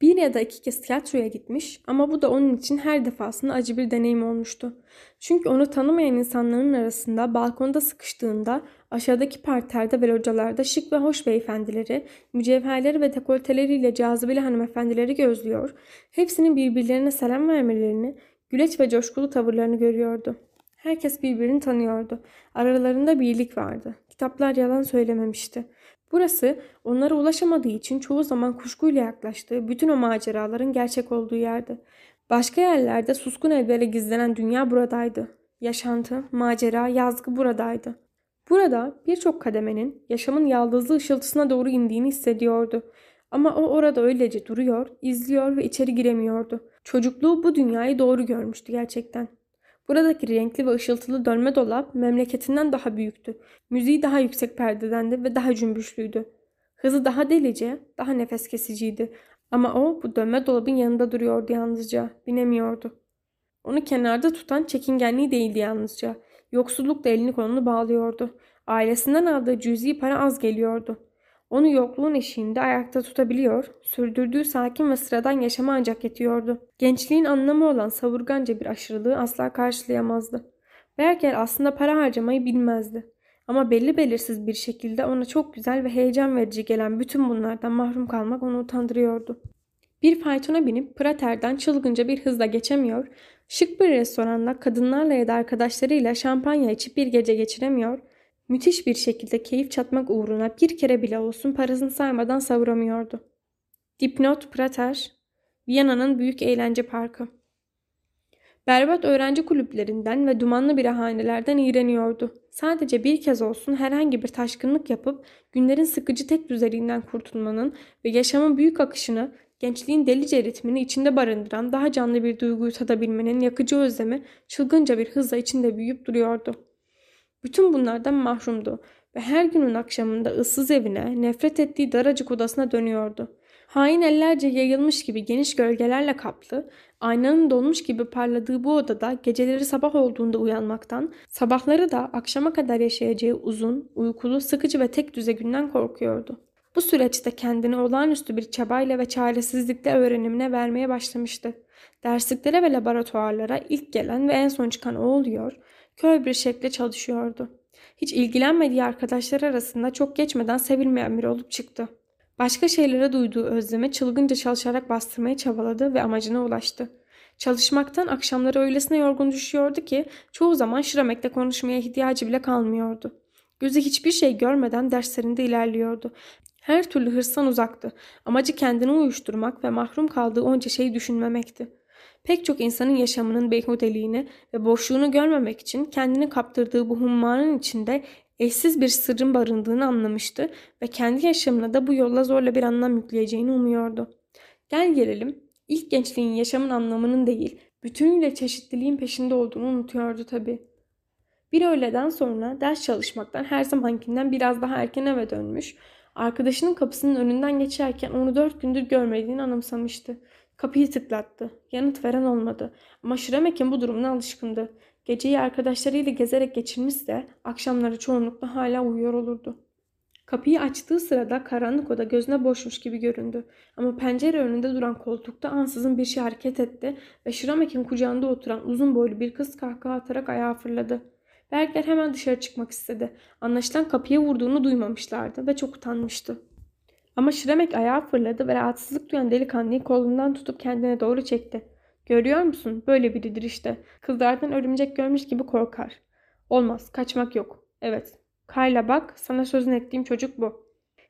Bir ya da iki kez tiyatroya gitmiş ama bu da onun için her defasında acı bir deneyim olmuştu. Çünkü onu tanımayan insanların arasında balkonda sıkıştığında aşağıdaki parterde ve localarda şık ve hoş beyefendileri, mücevherleri ve dekolteleriyle cazibeli hanımefendileri gözlüyor, hepsinin birbirlerine selam vermelerini, güleç ve coşkulu tavırlarını görüyordu. Herkes birbirini tanıyordu. Aralarında birlik vardı. Kitaplar yalan söylememişti. Burası onlara ulaşamadığı için çoğu zaman kuşkuyla yaklaştığı bütün o maceraların gerçek olduğu yerdi. Başka yerlerde suskun evlere gizlenen dünya buradaydı. Yaşantı, macera, yazgı buradaydı. Burada birçok kademenin yaşamın yaldızlı ışıltısına doğru indiğini hissediyordu. Ama o orada öylece duruyor, izliyor ve içeri giremiyordu. Çocukluğu bu dünyayı doğru görmüştü gerçekten. Buradaki renkli ve ışıltılı dönme dolap memleketinden daha büyüktü. Müziği daha yüksek perdedendi ve daha cümbüşlüydü. Hızı daha delice, daha nefes kesiciydi. Ama o bu dönme dolabın yanında duruyordu yalnızca. Binemiyordu. Onu kenarda tutan çekingenliği değildi yalnızca. Yoksullukla elini kolunu bağlıyordu. Ailesinden aldığı cüzi para az geliyordu. Onu yokluğun eşiğinde ayakta tutabiliyor, sürdürdüğü sakin ve sıradan yaşama ancak yetiyordu. Gençliğin anlamı olan savurganca bir aşırılığı asla karşılayamazdı. Berker aslında para harcamayı bilmezdi. Ama belli belirsiz bir şekilde ona çok güzel ve heyecan verici gelen bütün bunlardan mahrum kalmak onu utandırıyordu. Bir faytona binip Prater'den çılgınca bir hızla geçemiyor, şık bir restoranda kadınlarla ya da arkadaşlarıyla şampanya içip bir gece geçiremiyor, Müthiş bir şekilde keyif çatmak uğruna bir kere bile olsun parasını saymadan savuramıyordu. Dipnot Prater, Viyana'nın büyük eğlence parkı. Berbat öğrenci kulüplerinden ve dumanlı birahanelerden iğreniyordu. Sadece bir kez olsun herhangi bir taşkınlık yapıp günlerin sıkıcı tek düzeliğinden kurtulmanın ve yaşamın büyük akışını, gençliğin delice ritmini içinde barındıran daha canlı bir duyguyu tadabilmenin yakıcı özlemi çılgınca bir hızla içinde büyüyüp duruyordu. Bütün bunlardan mahrumdu ve her günün akşamında ıssız evine, nefret ettiği daracık odasına dönüyordu. Hain ellerce yayılmış gibi geniş gölgelerle kaplı, aynanın donmuş gibi parladığı bu odada geceleri sabah olduğunda uyanmaktan, sabahları da akşama kadar yaşayacağı uzun, uykulu, sıkıcı ve tek düze günden korkuyordu. Bu süreçte kendini olağanüstü bir çabayla ve çaresizlikle öğrenimine vermeye başlamıştı. Dersliklere ve laboratuvarlara ilk gelen ve en son çıkan o oluyor, kör bir şekilde çalışıyordu. Hiç ilgilenmediği arkadaşlar arasında çok geçmeden sevilmeyen biri olup çıktı. Başka şeylere duyduğu özlemi çılgınca çalışarak bastırmaya çabaladı ve amacına ulaştı. Çalışmaktan akşamları öylesine yorgun düşüyordu ki çoğu zaman Şiramek'le konuşmaya ihtiyacı bile kalmıyordu. Gözü hiçbir şey görmeden derslerinde ilerliyordu. Her türlü hırstan uzaktı. Amacı kendini uyuşturmak ve mahrum kaldığı onca şeyi düşünmemekti. Pek çok insanın yaşamının beyhudeliğini ve boşluğunu görmemek için kendini kaptırdığı bu hummanın içinde eşsiz bir sırrın barındığını anlamıştı ve kendi yaşamına da bu yolla zorla bir anlam yükleyeceğini umuyordu. Gel gelelim, ilk gençliğin yaşamın anlamının değil, bütünüyle çeşitliliğin peşinde olduğunu unutuyordu tabii. Bir öğleden sonra ders çalışmaktan her zamankinden biraz daha erken eve dönmüş, arkadaşının kapısının önünden geçerken onu dört gündür görmediğini anımsamıştı. Kapıyı tıklattı. Yanıt veren olmadı. Ama Şiremekin bu durumuna alışkındı. Geceyi arkadaşlarıyla gezerek geçirmişse akşamları çoğunlukla hala uyuyor olurdu. Kapıyı açtığı sırada karanlık oda gözüne boşmuş gibi göründü. Ama pencere önünde duran koltukta ansızın bir şey hareket etti ve Şiramek'in kucağında oturan uzun boylu bir kız kahkaha atarak ayağa fırladı. Berger hemen dışarı çıkmak istedi. Anlaşılan kapıya vurduğunu duymamışlardı ve çok utanmıştı. Ama Şiremek ayağa fırladı ve rahatsızlık duyan delikanlıyı kolundan tutup kendine doğru çekti. Görüyor musun? Böyle biridir işte. Kızlardan örümcek görmüş gibi korkar. Olmaz. Kaçmak yok. Evet. Kayla bak. Sana sözün ettiğim çocuk bu.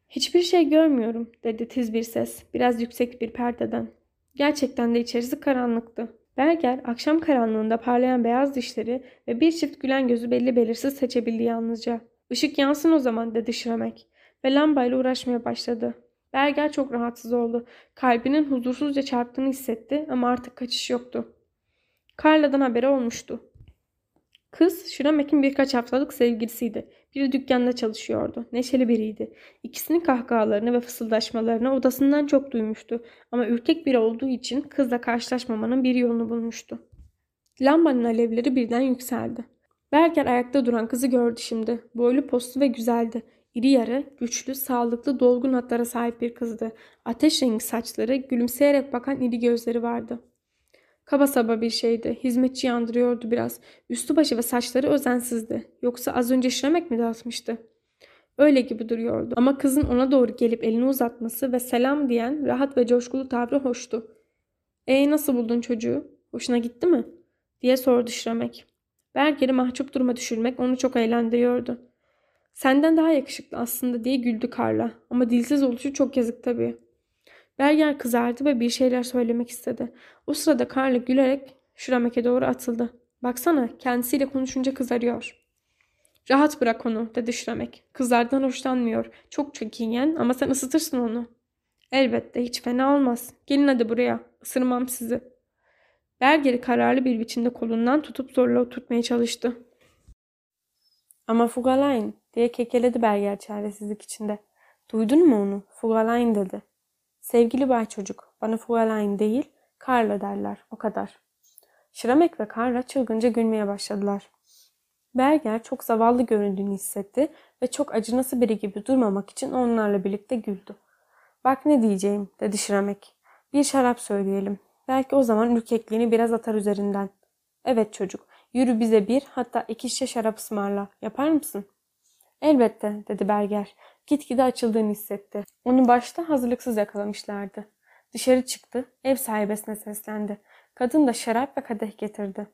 Hiçbir şey görmüyorum dedi tiz bir ses. Biraz yüksek bir perdeden. Gerçekten de içerisi karanlıktı. Berger akşam karanlığında parlayan beyaz dişleri ve bir çift gülen gözü belli belirsiz seçebildi yalnızca. Işık yansın o zaman dedi Şiremek ve lambayla uğraşmaya başladı. Berger çok rahatsız oldu. Kalbinin huzursuzca çarptığını hissetti ama artık kaçış yoktu. Carla'dan haberi olmuştu. Kız Şiramek'in birkaç haftalık sevgilisiydi. Bir dükkanda çalışıyordu. Neşeli biriydi. İkisinin kahkahalarını ve fısıldaşmalarını odasından çok duymuştu. Ama ürkek biri olduğu için kızla karşılaşmamanın bir yolunu bulmuştu. Lambanın alevleri birden yükseldi. Berger ayakta duran kızı gördü şimdi. Boylu postlu ve güzeldi. İri yarı, güçlü, sağlıklı, dolgun hatlara sahip bir kızdı. Ateş rengi saçları, gülümseyerek bakan iri gözleri vardı. Kaba saba bir şeydi. Hizmetçi yandırıyordu biraz. Üstü başı ve saçları özensizdi. Yoksa az önce şiremek mi dağıtmıştı? Öyle gibi duruyordu. Ama kızın ona doğru gelip elini uzatması ve selam diyen rahat ve coşkulu tavrı hoştu. ''Ee nasıl buldun çocuğu? Hoşuna gitti mi?'' diye sordu Şiremek. Berger'i mahcup duruma düşürmek onu çok eğlendiriyordu. Senden daha yakışıklı aslında diye güldü Karla. Ama dilsiz oluşu çok yazık tabii. Berger kızardı ve bir şeyler söylemek istedi. O sırada Karla gülerek Şuramek'e doğru atıldı. Baksana kendisiyle konuşunca kızarıyor. Rahat bırak onu dedi Şuramek. Kızlardan hoşlanmıyor. Çok çekingen ama sen ısıtırsın onu. Elbette hiç fena olmaz. Gelin hadi buraya. Isırmam sizi. Berger'i kararlı bir biçimde kolundan tutup zorla oturtmaya çalıştı. Ama Fugalain diye kekeledi Berger çaresizlik içinde. Duydun mu onu? Fugalain dedi. Sevgili bay çocuk, bana Fugalain değil, Karla derler, o kadar. Şiramek ve Karla çılgınca gülmeye başladılar. Berger çok zavallı göründüğünü hissetti ve çok acınası biri gibi durmamak için onlarla birlikte güldü. Bak ne diyeceğim dedi Şiramek. Bir şarap söyleyelim. Belki o zaman ürkekliğini biraz atar üzerinden. Evet çocuk, yürü bize bir hatta iki şişe şarap ısmarla. Yapar mısın? Elbette dedi Berger. Gitgide açıldığını hissetti. Onu başta hazırlıksız yakalamışlardı. Dışarı çıktı, ev sahibesine seslendi. Kadın da şarap ve kadeh getirdi.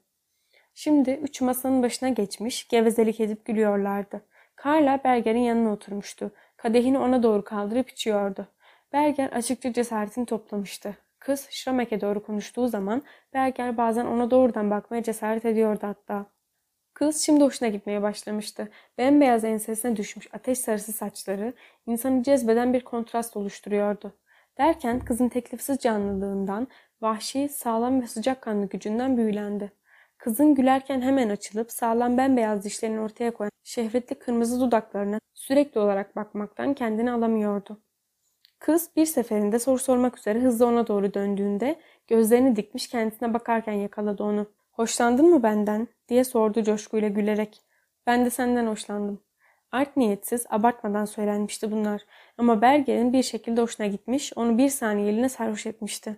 Şimdi üç masanın başına geçmiş, gevezelik edip gülüyorlardı. Carla Berger'in yanına oturmuştu. Kadehini ona doğru kaldırıp içiyordu. Berger açıkça cesaretini toplamıştı. Kız Şramek'e doğru konuştuğu zaman Berger bazen ona doğrudan bakmaya cesaret ediyordu hatta. Kız şimdi hoşuna gitmeye başlamıştı. Bembeyaz ensesine düşmüş ateş sarısı saçları insanı cezbeden bir kontrast oluşturuyordu. Derken kızın teklifsiz canlılığından, vahşi, sağlam ve sıcakkanlı gücünden büyülendi. Kızın gülerken hemen açılıp sağlam bembeyaz dişlerini ortaya koyan şehvetli kırmızı dudaklarına sürekli olarak bakmaktan kendini alamıyordu. Kız bir seferinde soru sormak üzere hızla ona doğru döndüğünde gözlerini dikmiş kendisine bakarken yakaladı onu. Hoşlandın mı benden? Diye sordu coşkuyla gülerek. Ben de senden hoşlandım. Art niyetsiz, abartmadan söylenmişti bunlar. Ama Berger'in bir şekilde hoşuna gitmiş, onu bir saniyeliğine sarhoş etmişti.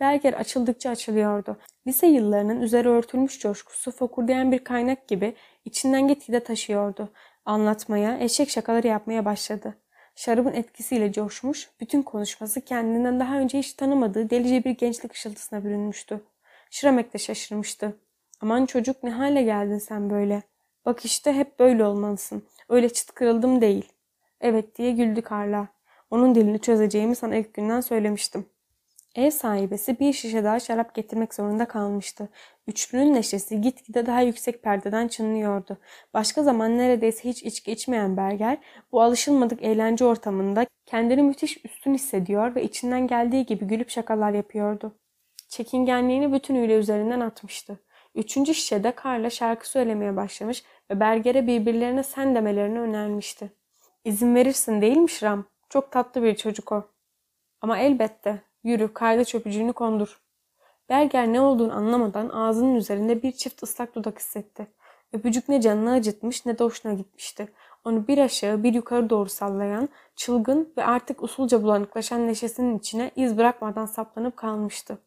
Berger açıldıkça açılıyordu. Lise yıllarının üzeri örtülmüş coşkusu fokurdayan bir kaynak gibi içinden gitgide taşıyordu. Anlatmaya, eşek şakaları yapmaya başladı. Şarabın etkisiyle coşmuş, bütün konuşması kendinden daha önce hiç tanımadığı delice bir gençlik ışıltısına bürünmüştü. Şiramek de şaşırmıştı. Aman çocuk ne hale geldin sen böyle. Bak işte hep böyle olmalısın. Öyle çıt kırıldım değil. Evet diye güldü Karla. Onun dilini çözeceğimi sana ilk günden söylemiştim. Ev sahibesi bir şişe daha şarap getirmek zorunda kalmıştı. Üçlünün neşesi gitgide daha yüksek perdeden çınlıyordu. Başka zaman neredeyse hiç içki içmeyen Berger bu alışılmadık eğlence ortamında kendini müthiş üstün hissediyor ve içinden geldiği gibi gülüp şakalar yapıyordu. Çekingenliğini bütünüyle üzerinden atmıştı. Üçüncü şişede Karla şarkı söylemeye başlamış ve Berger'e birbirlerine sen demelerini önermişti. İzin verirsin değil mi Şram? Çok tatlı bir çocuk o. Ama elbette. Yürü kayda çöpücüğünü kondur. Berger ne olduğunu anlamadan ağzının üzerinde bir çift ıslak dudak hissetti. Öpücük ne canını acıtmış ne de hoşuna gitmişti. Onu bir aşağı bir yukarı doğru sallayan, çılgın ve artık usulca bulanıklaşan neşesinin içine iz bırakmadan saplanıp kalmıştı.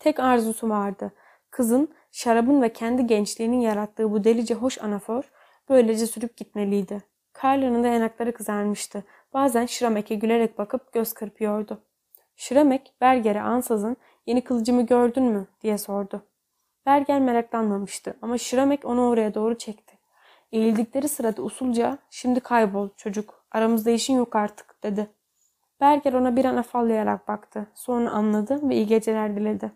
Tek arzusu vardı. Kızın, şarabın ve kendi gençliğinin yarattığı bu delice hoş anafor böylece sürüp gitmeliydi. Carla'nın da yanakları kızarmıştı. Bazen Şiramek'e gülerek bakıp göz kırpıyordu. Şiramek, Berger'e ansızın yeni kılıcımı gördün mü diye sordu. Berger meraklanmamıştı ama Şiramek onu oraya doğru çekti. Eğildikleri sırada usulca şimdi kaybol çocuk aramızda işin yok artık dedi. Berger ona bir an afallayarak baktı. Sonra anladı ve iyi geceler diledi.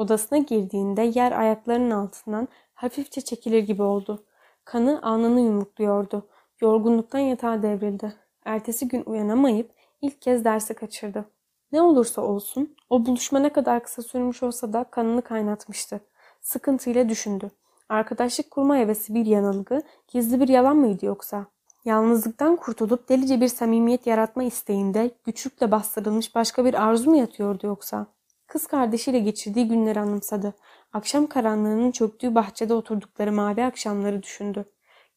Odasına girdiğinde yer ayaklarının altından hafifçe çekilir gibi oldu. Kanı alnını yumrukluyordu. Yorgunluktan yatağa devrildi. Ertesi gün uyanamayıp ilk kez dersi kaçırdı. Ne olursa olsun o buluşma ne kadar kısa sürmüş olsa da kanını kaynatmıştı. Sıkıntıyla düşündü. Arkadaşlık kurma hevesi bir yanılgı, gizli bir yalan mıydı yoksa? Yalnızlıktan kurtulup delice bir samimiyet yaratma isteğinde güçlükle bastırılmış başka bir arzu mu yatıyordu yoksa? Kız kardeşiyle geçirdiği günleri anımsadı. Akşam karanlığının çöktüğü bahçede oturdukları mavi akşamları düşündü.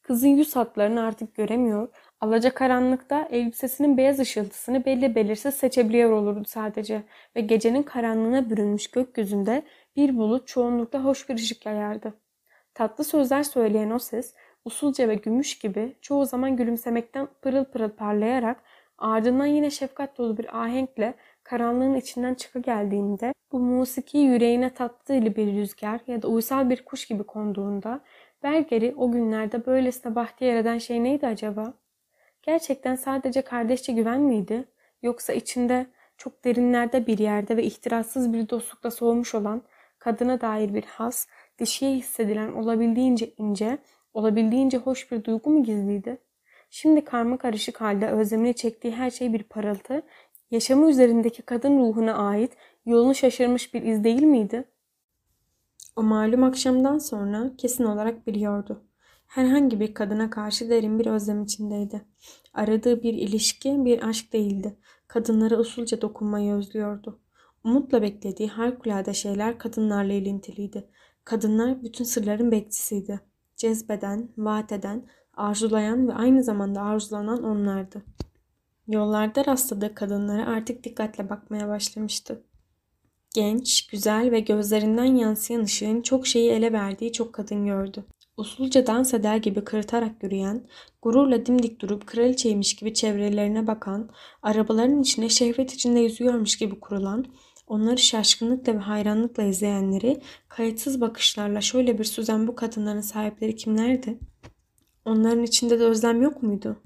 Kızın yüz hatlarını artık göremiyor, alaca karanlıkta elbisesinin beyaz ışıltısını belli belirsiz seçebiliyor olurdu sadece ve gecenin karanlığına bürünmüş gökyüzünde bir bulut çoğunlukla hoş bir ışık yayardı. Tatlı sözler söyleyen o ses, usulca ve gümüş gibi çoğu zaman gülümsemekten pırıl pırıl parlayarak ardından yine şefkat dolu bir ahenkle karanlığın içinden çıka geldiğinde bu musiki yüreğine tatlı bir rüzgar ya da uysal bir kuş gibi konduğunda Berger'i o günlerde böylesine bahtiyar eden şey neydi acaba? Gerçekten sadece kardeşçe güven miydi? Yoksa içinde çok derinlerde bir yerde ve ihtirassız bir dostlukla soğumuş olan kadına dair bir has, dişiye hissedilen olabildiğince ince, olabildiğince hoş bir duygu mu gizliydi? Şimdi karma karışık halde özlemini çektiği her şey bir parıltı, yaşamı üzerindeki kadın ruhuna ait yolunu şaşırmış bir iz değil miydi? O malum akşamdan sonra kesin olarak biliyordu. Herhangi bir kadına karşı derin bir özlem içindeydi. Aradığı bir ilişki, bir aşk değildi. Kadınlara usulca dokunmayı özlüyordu. Umutla beklediği harikulade şeyler kadınlarla ilintiliydi. Kadınlar bütün sırların bekçisiydi. Cezbeden, vaat eden, arzulayan ve aynı zamanda arzulanan onlardı. Yollarda rastladığı kadınlara artık dikkatle bakmaya başlamıştı. Genç, güzel ve gözlerinden yansıyan ışığın çok şeyi ele verdiği çok kadın gördü. Usulca dans eder gibi kırıtarak yürüyen, gururla dimdik durup kraliçeymiş gibi çevrelerine bakan, arabaların içine şehvet içinde yüzüyormuş gibi kurulan, onları şaşkınlıkla ve hayranlıkla izleyenleri kayıtsız bakışlarla şöyle bir süzen bu kadınların sahipleri kimlerdi? Onların içinde de özlem yok muydu?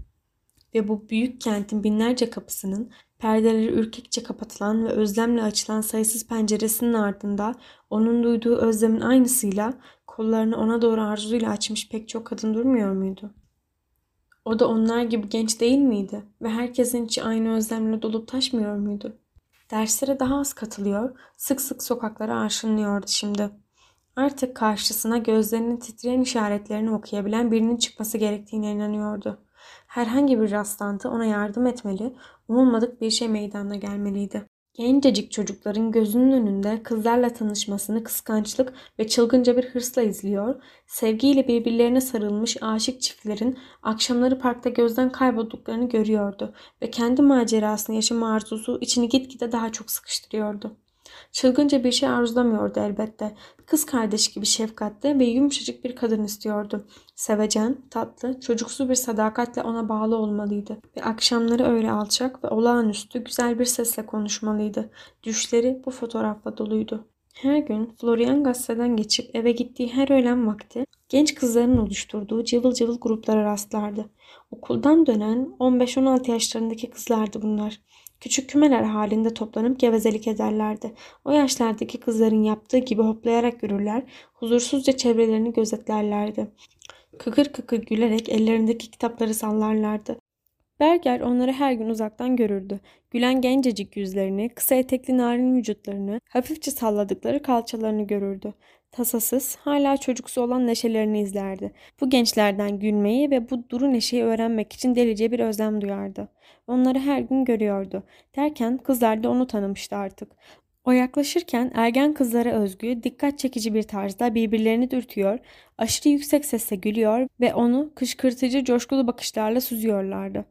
Ve bu büyük kentin binlerce kapısının perdeleri ürkekçe kapatılan ve özlemle açılan sayısız penceresinin ardında onun duyduğu özlemin aynısıyla kollarını ona doğru arzuyla açmış pek çok kadın durmuyor muydu? O da onlar gibi genç değil miydi ve herkesin içi aynı özlemle dolup taşmıyor muydu? Derslere daha az katılıyor, sık sık sokaklara arşınlıyordu şimdi. Artık karşısına gözlerinin titreyen işaretlerini okuyabilen birinin çıkması gerektiğine inanıyordu. Herhangi bir rastlantı ona yardım etmeli, umulmadık bir şey meydana gelmeliydi. Gencecik çocukların gözünün önünde kızlarla tanışmasını kıskançlık ve çılgınca bir hırsla izliyor, sevgiyle birbirlerine sarılmış aşık çiftlerin akşamları parkta gözden kaybolduklarını görüyordu ve kendi macerasını yaşama arzusu içini gitgide daha çok sıkıştırıyordu. Çılgınca bir şey arzulamıyordu elbette. Kız kardeş gibi şefkatli ve yumuşacık bir kadın istiyordu. Sevecen, tatlı, çocuksu bir sadakatle ona bağlı olmalıydı. Ve akşamları öyle alçak ve olağanüstü güzel bir sesle konuşmalıydı. Düşleri bu fotoğrafla doluydu. Her gün Florian gazeteden geçip eve gittiği her öğlen vakti genç kızların oluşturduğu cıvıl cıvıl gruplara rastlardı. Okuldan dönen 15-16 yaşlarındaki kızlardı bunlar. Küçük kümeler halinde toplanıp gevezelik ederlerdi. O yaşlardaki kızların yaptığı gibi hoplayarak yürürler, huzursuzca çevrelerini gözetlerlerdi. Kıkır kıkır gülerek ellerindeki kitapları sallarlardı. Berger onları her gün uzaktan görürdü. Gülen gencecik yüzlerini, kısa etekli narin vücutlarını, hafifçe salladıkları kalçalarını görürdü. Tasasız, hala çocuksu olan neşelerini izlerdi. Bu gençlerden gülmeyi ve bu duru neşeyi öğrenmek için delice bir özlem duyardı. Onları her gün görüyordu. Derken kızlar da onu tanımıştı artık. O yaklaşırken ergen kızlara özgü, dikkat çekici bir tarzda birbirlerini dürtüyor, aşırı yüksek sesle gülüyor ve onu kışkırtıcı coşkulu bakışlarla süzüyorlardı.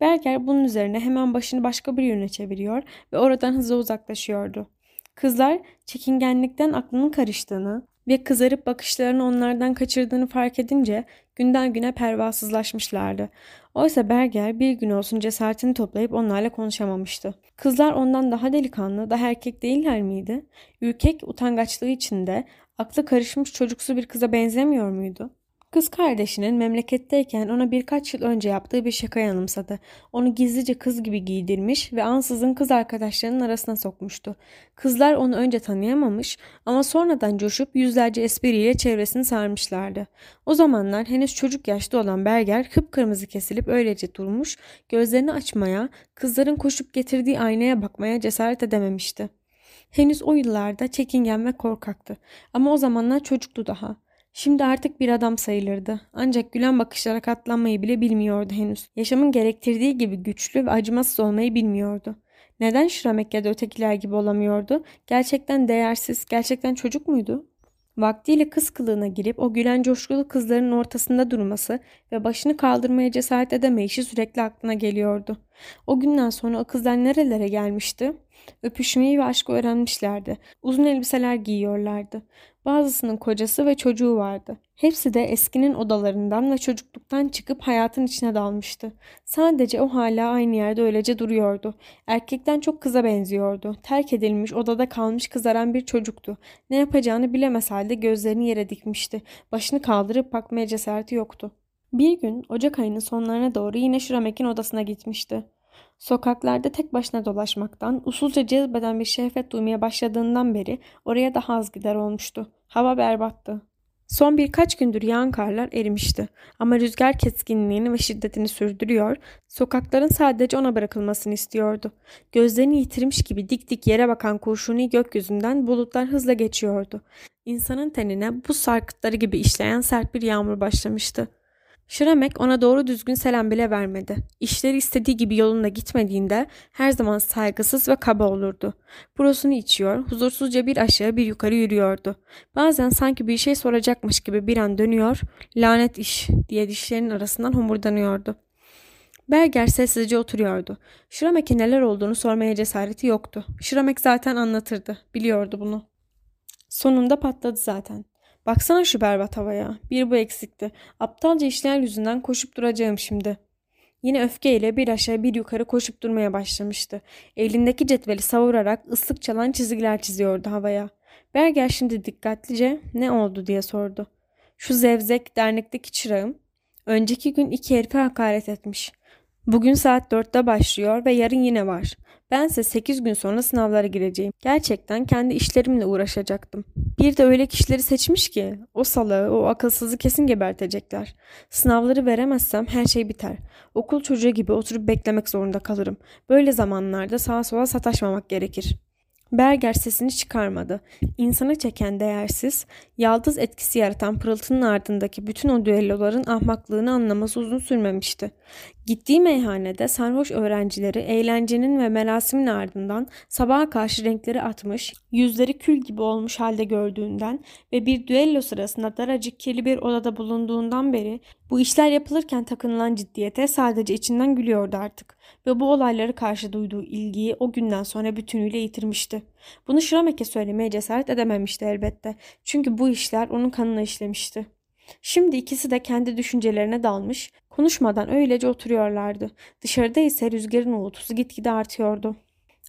Berger bunun üzerine hemen başını başka bir yöne çeviriyor ve oradan hızla uzaklaşıyordu. Kızlar çekingenlikten aklının karıştığını ve kızarıp bakışlarını onlardan kaçırdığını fark edince günden güne pervasızlaşmışlardı. Oysa Berger bir gün olsun cesaretini toplayıp onlarla konuşamamıştı. Kızlar ondan daha delikanlı, daha erkek değiller miydi? Ürkek utangaçlığı içinde aklı karışmış çocuksu bir kıza benzemiyor muydu? Kız kardeşinin memleketteyken ona birkaç yıl önce yaptığı bir şaka yanımsadı. Onu gizlice kız gibi giydirmiş ve ansızın kız arkadaşlarının arasına sokmuştu. Kızlar onu önce tanıyamamış ama sonradan coşup yüzlerce espriyle çevresini sarmışlardı. O zamanlar henüz çocuk yaşta olan Berger kıpkırmızı kesilip öylece durmuş, gözlerini açmaya, kızların koşup getirdiği aynaya bakmaya cesaret edememişti. Henüz o yıllarda çekingen ve korkaktı ama o zamanlar çocuktu daha. Şimdi artık bir adam sayılırdı. Ancak gülen bakışlara katlanmayı bile bilmiyordu henüz. Yaşamın gerektirdiği gibi güçlü ve acımasız olmayı bilmiyordu. Neden da ötekiler gibi olamıyordu? Gerçekten değersiz, gerçekten çocuk muydu? Vaktiyle kız kılığına girip o gülen coşkulu kızların ortasında durması ve başını kaldırmaya cesaret edemeyişi sürekli aklına geliyordu. O günden sonra o kızlar nerelere gelmişti? Öpüşmeyi ve aşkı öğrenmişlerdi. Uzun elbiseler giyiyorlardı. Bazısının kocası ve çocuğu vardı. Hepsi de eskinin odalarından ve çocukluktan çıkıp hayatın içine dalmıştı. Sadece o hala aynı yerde öylece duruyordu. Erkekten çok kıza benziyordu. Terk edilmiş, odada kalmış kızaran bir çocuktu. Ne yapacağını bilemez halde gözlerini yere dikmişti. Başını kaldırıp bakmaya cesareti yoktu. Bir gün Ocak ayının sonlarına doğru yine Şuramek'in odasına gitmişti. Sokaklarda tek başına dolaşmaktan, usulca cezbeden bir şehvet duymaya başladığından beri oraya daha az gider olmuştu. Hava berbattı. Son birkaç gündür yağan karlar erimişti ama rüzgar keskinliğini ve şiddetini sürdürüyor, sokakların sadece ona bırakılmasını istiyordu. Gözlerini yitirmiş gibi dik dik yere bakan kurşuni gökyüzünden bulutlar hızla geçiyordu. İnsanın tenine bu sarkıtları gibi işleyen sert bir yağmur başlamıştı. Şiramek ona doğru düzgün selam bile vermedi. İşleri istediği gibi yolunda gitmediğinde her zaman saygısız ve kaba olurdu. Burasını içiyor, huzursuzca bir aşağı bir yukarı yürüyordu. Bazen sanki bir şey soracakmış gibi bir an dönüyor, lanet iş diye dişlerinin arasından homurdanıyordu. Berger sessizce oturuyordu. Şiramek'e neler olduğunu sormaya cesareti yoktu. Şiramek zaten anlatırdı, biliyordu bunu. Sonunda patladı zaten. Baksana şu berbat havaya. Bir bu eksikti. Aptalca işler yüzünden koşup duracağım şimdi. Yine öfkeyle bir aşağı bir yukarı koşup durmaya başlamıştı. Elindeki cetveli savurarak ıslık çalan çizgiler çiziyordu havaya. Berger şimdi dikkatlice ne oldu diye sordu. Şu zevzek dernekteki çırağım önceki gün iki herife hakaret etmiş. Bugün saat dörtte başlıyor ve yarın yine var. Bense 8 gün sonra sınavlara gireceğim. Gerçekten kendi işlerimle uğraşacaktım. Bir de öyle kişileri seçmiş ki o salağı, o akılsızı kesin gebertecekler. Sınavları veremezsem her şey biter. Okul çocuğu gibi oturup beklemek zorunda kalırım. Böyle zamanlarda sağa sola sataşmamak gerekir. Berger sesini çıkarmadı. İnsanı çeken değersiz, yaldız etkisi yaratan pırıltının ardındaki bütün o düelloların ahmaklığını anlaması uzun sürmemişti. Gittiği meyhanede sarhoş öğrencileri eğlencenin ve merasimin ardından sabaha karşı renkleri atmış, yüzleri kül gibi olmuş halde gördüğünden ve bir düello sırasında daracık kirli bir odada bulunduğundan beri bu işler yapılırken takınılan ciddiyete sadece içinden gülüyordu artık ve bu olayları karşı duyduğu ilgiyi o günden sonra bütünüyle yitirmişti. Bunu Şramek'e söylemeye cesaret edememişti elbette çünkü bu işler onun kanına işlemişti. Şimdi ikisi de kendi düşüncelerine dalmış, konuşmadan öylece oturuyorlardı. Dışarıda ise rüzgarın uğultusu gitgide artıyordu.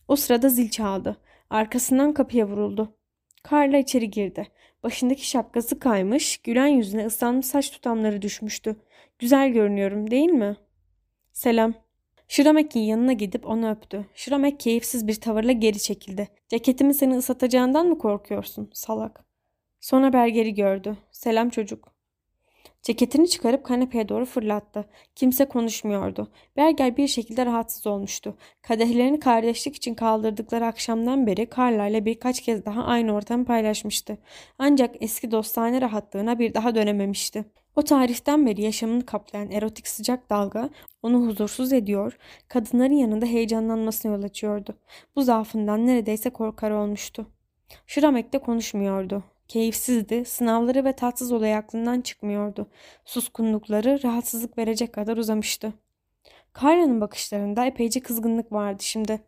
O sırada zil çaldı. Arkasından kapıya vuruldu. Karla içeri girdi. Başındaki şapkası kaymış, gülen yüzüne ıslanmış saç tutamları düşmüştü. Güzel görünüyorum değil mi? Selam. Şiramek'in yanına gidip onu öptü. Şiramek keyifsiz bir tavırla geri çekildi. Ceketimi seni ıslatacağından mı korkuyorsun salak? Sonra Berger'i gördü. Selam çocuk. Ceketini çıkarıp kanepeye doğru fırlattı. Kimse konuşmuyordu. Berger bir şekilde rahatsız olmuştu. Kadehlerini kardeşlik için kaldırdıkları akşamdan beri Carla ile birkaç kez daha aynı ortamı paylaşmıştı. Ancak eski dostane rahatlığına bir daha dönememişti. O tarihten beri yaşamını kaplayan erotik sıcak dalga onu huzursuz ediyor, kadınların yanında heyecanlanmasına yol açıyordu. Bu zaafından neredeyse korkar olmuştu. Şiramek de konuşmuyordu. Keyifsizdi, sınavları ve tatsız olay aklından çıkmıyordu. Suskunlukları rahatsızlık verecek kadar uzamıştı. Karya'nın bakışlarında epeyce kızgınlık vardı şimdi.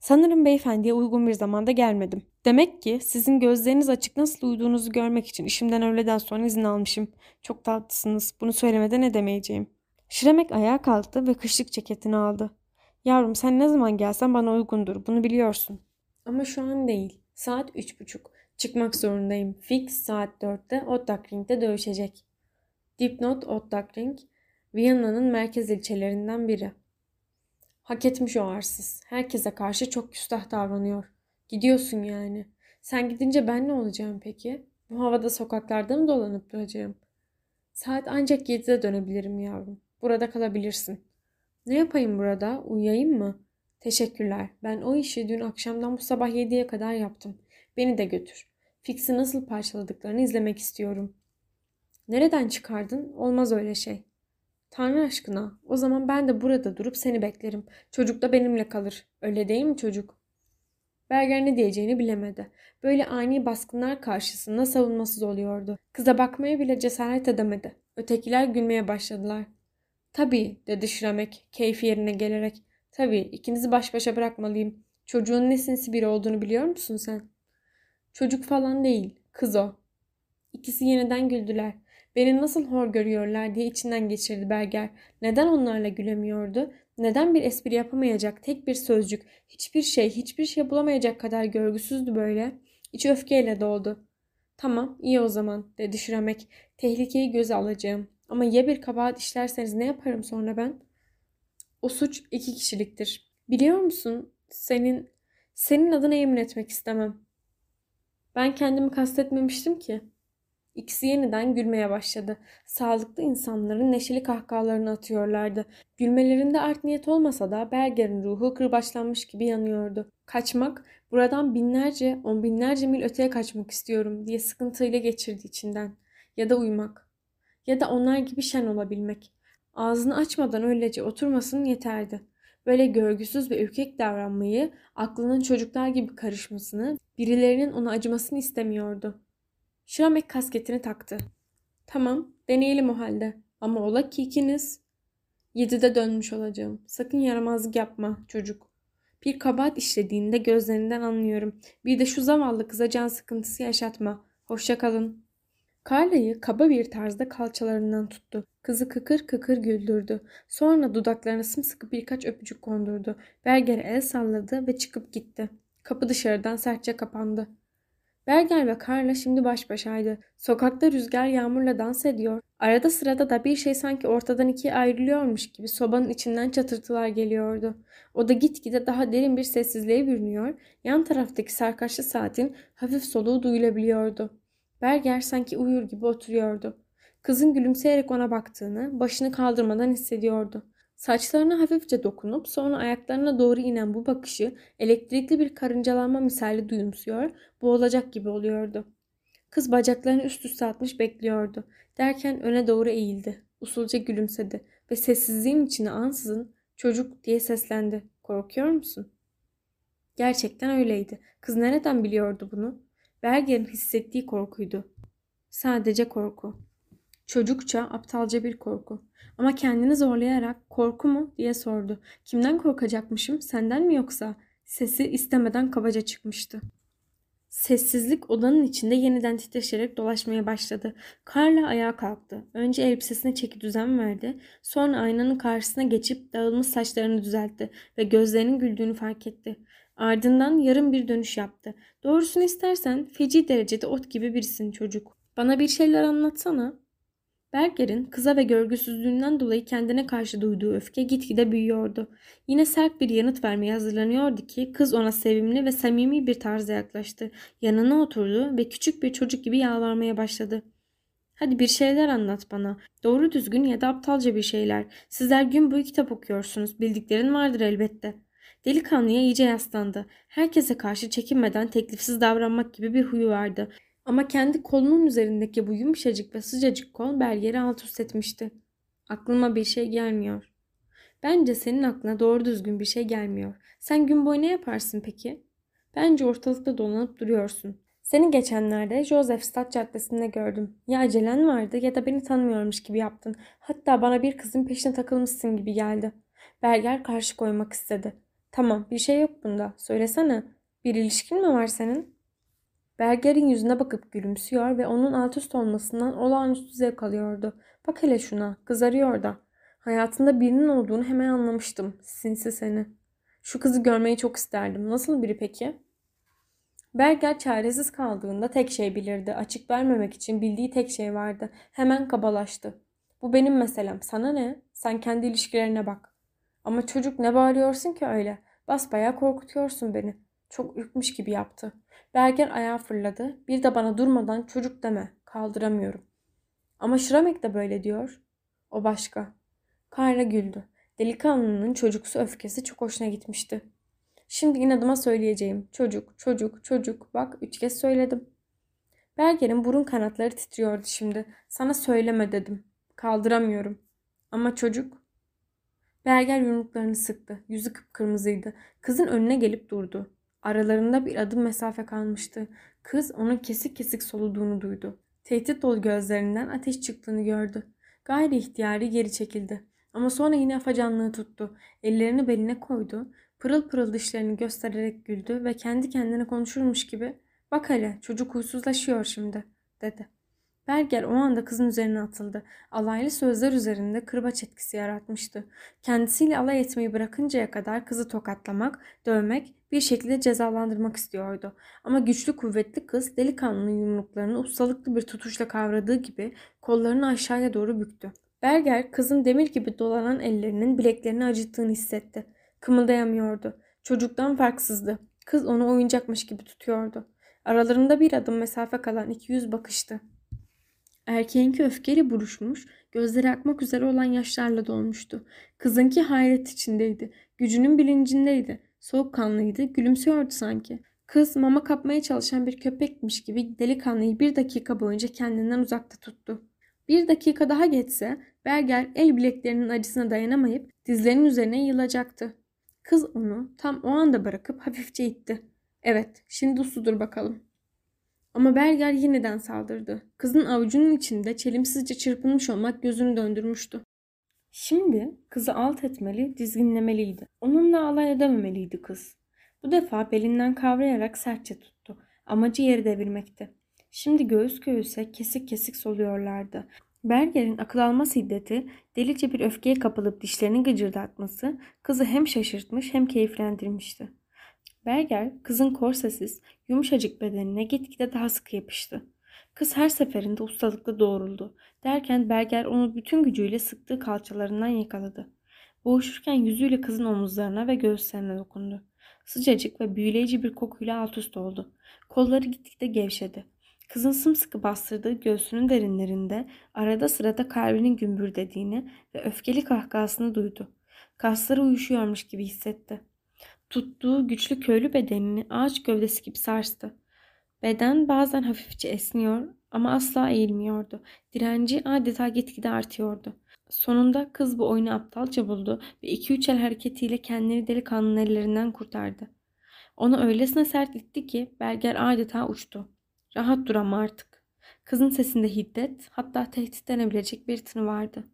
Sanırım beyefendiye uygun bir zamanda gelmedim. Demek ki sizin gözleriniz açık nasıl uyuduğunuzu görmek için işimden öğleden sonra izin almışım. Çok tatlısınız. Bunu söylemeden ne demeyeceğim. Şiremek ayağa kalktı ve kışlık ceketini aldı. Yavrum sen ne zaman gelsen bana uygundur. Bunu biliyorsun. Ama şu an değil. Saat üç buçuk. Çıkmak zorundayım. Fix saat dörtte Ottakring'de dövüşecek. Dipnot Ottakring, Viyana'nın merkez ilçelerinden biri. Hak etmiş o arsız. Herkese karşı çok küstah davranıyor. Gidiyorsun yani. Sen gidince ben ne olacağım peki? Bu havada sokaklarda mı dolanıp duracağım? Saat ancak 7'de dönebilirim yavrum. Burada kalabilirsin. Ne yapayım burada? Uyuyayım mı? Teşekkürler. Ben o işi dün akşamdan bu sabah 7'ye kadar yaptım. Beni de götür. Fix'i nasıl parçaladıklarını izlemek istiyorum. Nereden çıkardın? Olmaz öyle şey. Tanrı aşkına, o zaman ben de burada durup seni beklerim. Çocuk da benimle kalır. Öyle değil mi çocuk? Berger ne diyeceğini bilemedi. Böyle ani baskınlar karşısında savunmasız oluyordu. Kıza bakmaya bile cesaret edemedi. Ötekiler gülmeye başladılar. Tabii dedi Şiramek keyfi yerine gelerek. Tabii ikinizi baş başa bırakmalıyım. Çocuğun ne sinsi biri olduğunu biliyor musun sen? Çocuk falan değil. Kız o. İkisi yeniden güldüler. Beni nasıl hor görüyorlar diye içinden geçirdi Berger. Neden onlarla gülemiyordu? Neden bir espri yapamayacak tek bir sözcük, hiçbir şey, hiçbir şey bulamayacak kadar görgüsüzdü böyle? İçi öfkeyle doldu. Tamam, iyi o zaman, dedi Şüremek. Tehlikeyi göze alacağım. Ama ya bir kabahat işlerseniz ne yaparım sonra ben? O suç iki kişiliktir. Biliyor musun? Senin, senin adına yemin etmek istemem. Ben kendimi kastetmemiştim ki. İkisi yeniden gülmeye başladı. Sağlıklı insanların neşeli kahkahalarını atıyorlardı. Gülmelerinde art niyet olmasa da Berger'in ruhu kırbaçlanmış gibi yanıyordu. Kaçmak, buradan binlerce, on binlerce mil öteye kaçmak istiyorum diye sıkıntıyla geçirdi içinden. Ya da uyumak. Ya da onlar gibi şen olabilmek. Ağzını açmadan öylece oturmasın yeterdi. Böyle görgüsüz ve ürkek davranmayı, aklının çocuklar gibi karışmasını, birilerinin ona acımasını istemiyordu. Şiramek kasketini taktı. Tamam, deneyelim o halde. Ama ola ki ikiniz. Yedide dönmüş olacağım. Sakın yaramazlık yapma çocuk. Bir kabahat işlediğinde gözlerinden anlıyorum. Bir de şu zavallı kıza can sıkıntısı yaşatma. Hoşça kalın. Carla'yı kaba bir tarzda kalçalarından tuttu. Kızı kıkır kıkır güldürdü. Sonra dudaklarına sımsıkı birkaç öpücük kondurdu. Berger'e el salladı ve çıkıp gitti. Kapı dışarıdan sertçe kapandı. Berger ve Carla şimdi baş başaydı. Sokakta rüzgar yağmurla dans ediyor. Arada sırada da bir şey sanki ortadan ikiye ayrılıyormuş gibi sobanın içinden çatırtılar geliyordu. O da gitgide daha derin bir sessizliğe bürünüyor, yan taraftaki sarkaçlı saatin hafif soluğu duyulabiliyordu. Berger sanki uyur gibi oturuyordu. Kızın gülümseyerek ona baktığını, başını kaldırmadan hissediyordu. Saçlarına hafifçe dokunup sonra ayaklarına doğru inen bu bakışı elektrikli bir karıncalanma misali duyumsuyor, boğulacak gibi oluyordu. Kız bacaklarını üst üste atmış bekliyordu. Derken öne doğru eğildi. Usulca gülümsedi ve sessizliğin içine ansızın çocuk diye seslendi. Korkuyor musun? Gerçekten öyleydi. Kız nereden biliyordu bunu? Berger'in hissettiği korkuydu. Sadece korku. Çocukça, aptalca bir korku. Ama kendini zorlayarak korku mu diye sordu. Kimden korkacakmışım? Senden mi yoksa? Sesi istemeden kabaca çıkmıştı. Sessizlik odanın içinde yeniden titreşerek dolaşmaya başladı. Carla ayağa kalktı. Önce elbisesine çeki düzen verdi. Sonra aynanın karşısına geçip dağılmış saçlarını düzeltti ve gözlerinin güldüğünü fark etti. Ardından yarım bir dönüş yaptı. Doğrusunu istersen feci derecede ot gibi birisin çocuk. Bana bir şeyler anlatsana. Berger'in kıza ve görgüsüzlüğünden dolayı kendine karşı duyduğu öfke gitgide büyüyordu. Yine sert bir yanıt vermeye hazırlanıyordu ki kız ona sevimli ve samimi bir tarzda yaklaştı. Yanına oturdu ve küçük bir çocuk gibi yalvarmaya başladı. Hadi bir şeyler anlat bana. Doğru düzgün ya da aptalca bir şeyler. Sizler gün boyu kitap okuyorsunuz. Bildiklerin vardır elbette. Delikanlıya iyice yaslandı. Herkese karşı çekinmeden teklifsiz davranmak gibi bir huyu vardı. Ama kendi kolunun üzerindeki bu yumuşacık ve sıcacık kol Berger'i alt üst etmişti. Aklıma bir şey gelmiyor. Bence senin aklına doğru düzgün bir şey gelmiyor. Sen gün boyu ne yaparsın peki? Bence ortalıkta dolanıp duruyorsun. Seni geçenlerde Josefstadt Caddesi'nde gördüm. Ya acelen vardı ya da beni tanımıyormuş gibi yaptın. Hatta bana bir kızın peşine takılmışsın gibi geldi. Berger karşı koymak istedi. Tamam bir şey yok bunda. Söylesene. Bir ilişkin mi var senin? Berger'in yüzüne bakıp gülümsüyor ve onun alt üst olmasından olağanüstü zevk alıyordu. Bak hele şuna. Kızarıyor da. Hayatında birinin olduğunu hemen anlamıştım. Sinsi seni. Şu kızı görmeyi çok isterdim. Nasıl biri peki? Berger çaresiz kaldığında tek şey bilirdi. Açık vermemek için bildiği tek şey vardı. Hemen kabalaştı. Bu benim meselem. Sana ne? Sen kendi ilişkilerine bak. Ama çocuk ne bağırıyorsun ki öyle? Basbayağı korkutuyorsun beni. Çok ürkmüş gibi yaptı. Berger ayağa fırladı. Bir de bana durmadan çocuk deme. Kaldıramıyorum. Ama Şramek de böyle diyor. O başka. Kayra güldü. Delikanlının çocuksu öfkesi çok hoşuna gitmişti. Şimdi inadıma söyleyeceğim. Çocuk, çocuk, çocuk. Bak üç kez söyledim. Berger'in burun kanatları titriyordu şimdi. Sana söyleme dedim. Kaldıramıyorum. Ama çocuk... Berger yumruklarını sıktı. Yüzü kıpkırmızıydı. Kızın önüne gelip durdu. Aralarında bir adım mesafe kalmıştı. Kız onun kesik kesik soluduğunu duydu. Tehdit dolu gözlerinden ateş çıktığını gördü. Gayri ihtiyari geri çekildi. Ama sonra yine afacanlığı tuttu. Ellerini beline koydu. Pırıl pırıl dişlerini göstererek güldü ve kendi kendine konuşurmuş gibi ''Bak hele çocuk huysuzlaşıyor şimdi'' dedi. Berger o anda kızın üzerine atıldı. Alaylı sözler üzerinde kırbaç etkisi yaratmıştı. Kendisiyle alay etmeyi bırakıncaya kadar kızı tokatlamak, dövmek, bir şekilde cezalandırmak istiyordu. Ama güçlü kuvvetli kız delikanlının yumruklarını ustalıklı bir tutuşla kavradığı gibi kollarını aşağıya doğru büktü. Berger kızın demir gibi dolanan ellerinin bileklerini acıttığını hissetti. Kımıldayamıyordu. Çocuktan farksızdı. Kız onu oyuncakmış gibi tutuyordu. Aralarında bir adım mesafe kalan iki yüz bakıştı. Erkeğinki öfkeli buruşmuş, gözleri akmak üzere olan yaşlarla dolmuştu. Kızınki hayret içindeydi. Gücünün bilincindeydi. Soğukkanlıydı, gülümsüyordu sanki. Kız mama kapmaya çalışan bir köpekmiş gibi delikanlıyı bir dakika boyunca kendinden uzakta tuttu. Bir dakika daha geçse Berger el bileklerinin acısına dayanamayıp dizlerinin üzerine yılacaktı. Kız onu tam o anda bırakıp hafifçe itti. Evet, şimdi usludur bakalım. Ama Berger yeniden saldırdı. Kızın avucunun içinde çelimsizce çırpınmış olmak gözünü döndürmüştü. Şimdi kızı alt etmeli, dizginlemeliydi. Onunla alay edememeliydi kız. Bu defa belinden kavrayarak sertçe tuttu. Amacı yeri devirmekti. Şimdi göğüs göğüse kesik kesik soluyorlardı. Berger'in akıl alma şiddeti, delice bir öfkeye kapılıp dişlerini gıcırdatması kızı hem şaşırtmış hem keyiflendirmişti. Berger kızın korsesiz, yumuşacık bedenine gitgide daha sıkı yapıştı. Kız her seferinde ustalıkla doğruldu. Derken Berger onu bütün gücüyle sıktığı kalçalarından yakaladı. Boğuşurken yüzüyle kızın omuzlarına ve göğüslerine dokundu. Sıcacık ve büyüleyici bir kokuyla alt üst oldu. Kolları gitgide gevşedi. Kızın sımsıkı bastırdığı göğsünün derinlerinde arada sırada kalbinin gümbürdediğini ve öfkeli kahkahasını duydu. Kasları uyuşuyormuş gibi hissetti. Tuttuğu güçlü köylü bedenini ağaç gövdesi gibi sarstı. Beden bazen hafifçe esniyor ama asla eğilmiyordu. Direnci adeta gitgide artıyordu. Sonunda kız bu oyunu aptalca buldu ve iki üç el hareketiyle kendini delikanlının ellerinden kurtardı. Onu öylesine sert itti ki Berger adeta uçtu. Rahat dur ama artık. Kızın sesinde hiddet hatta tehdit denebilecek bir tını vardı.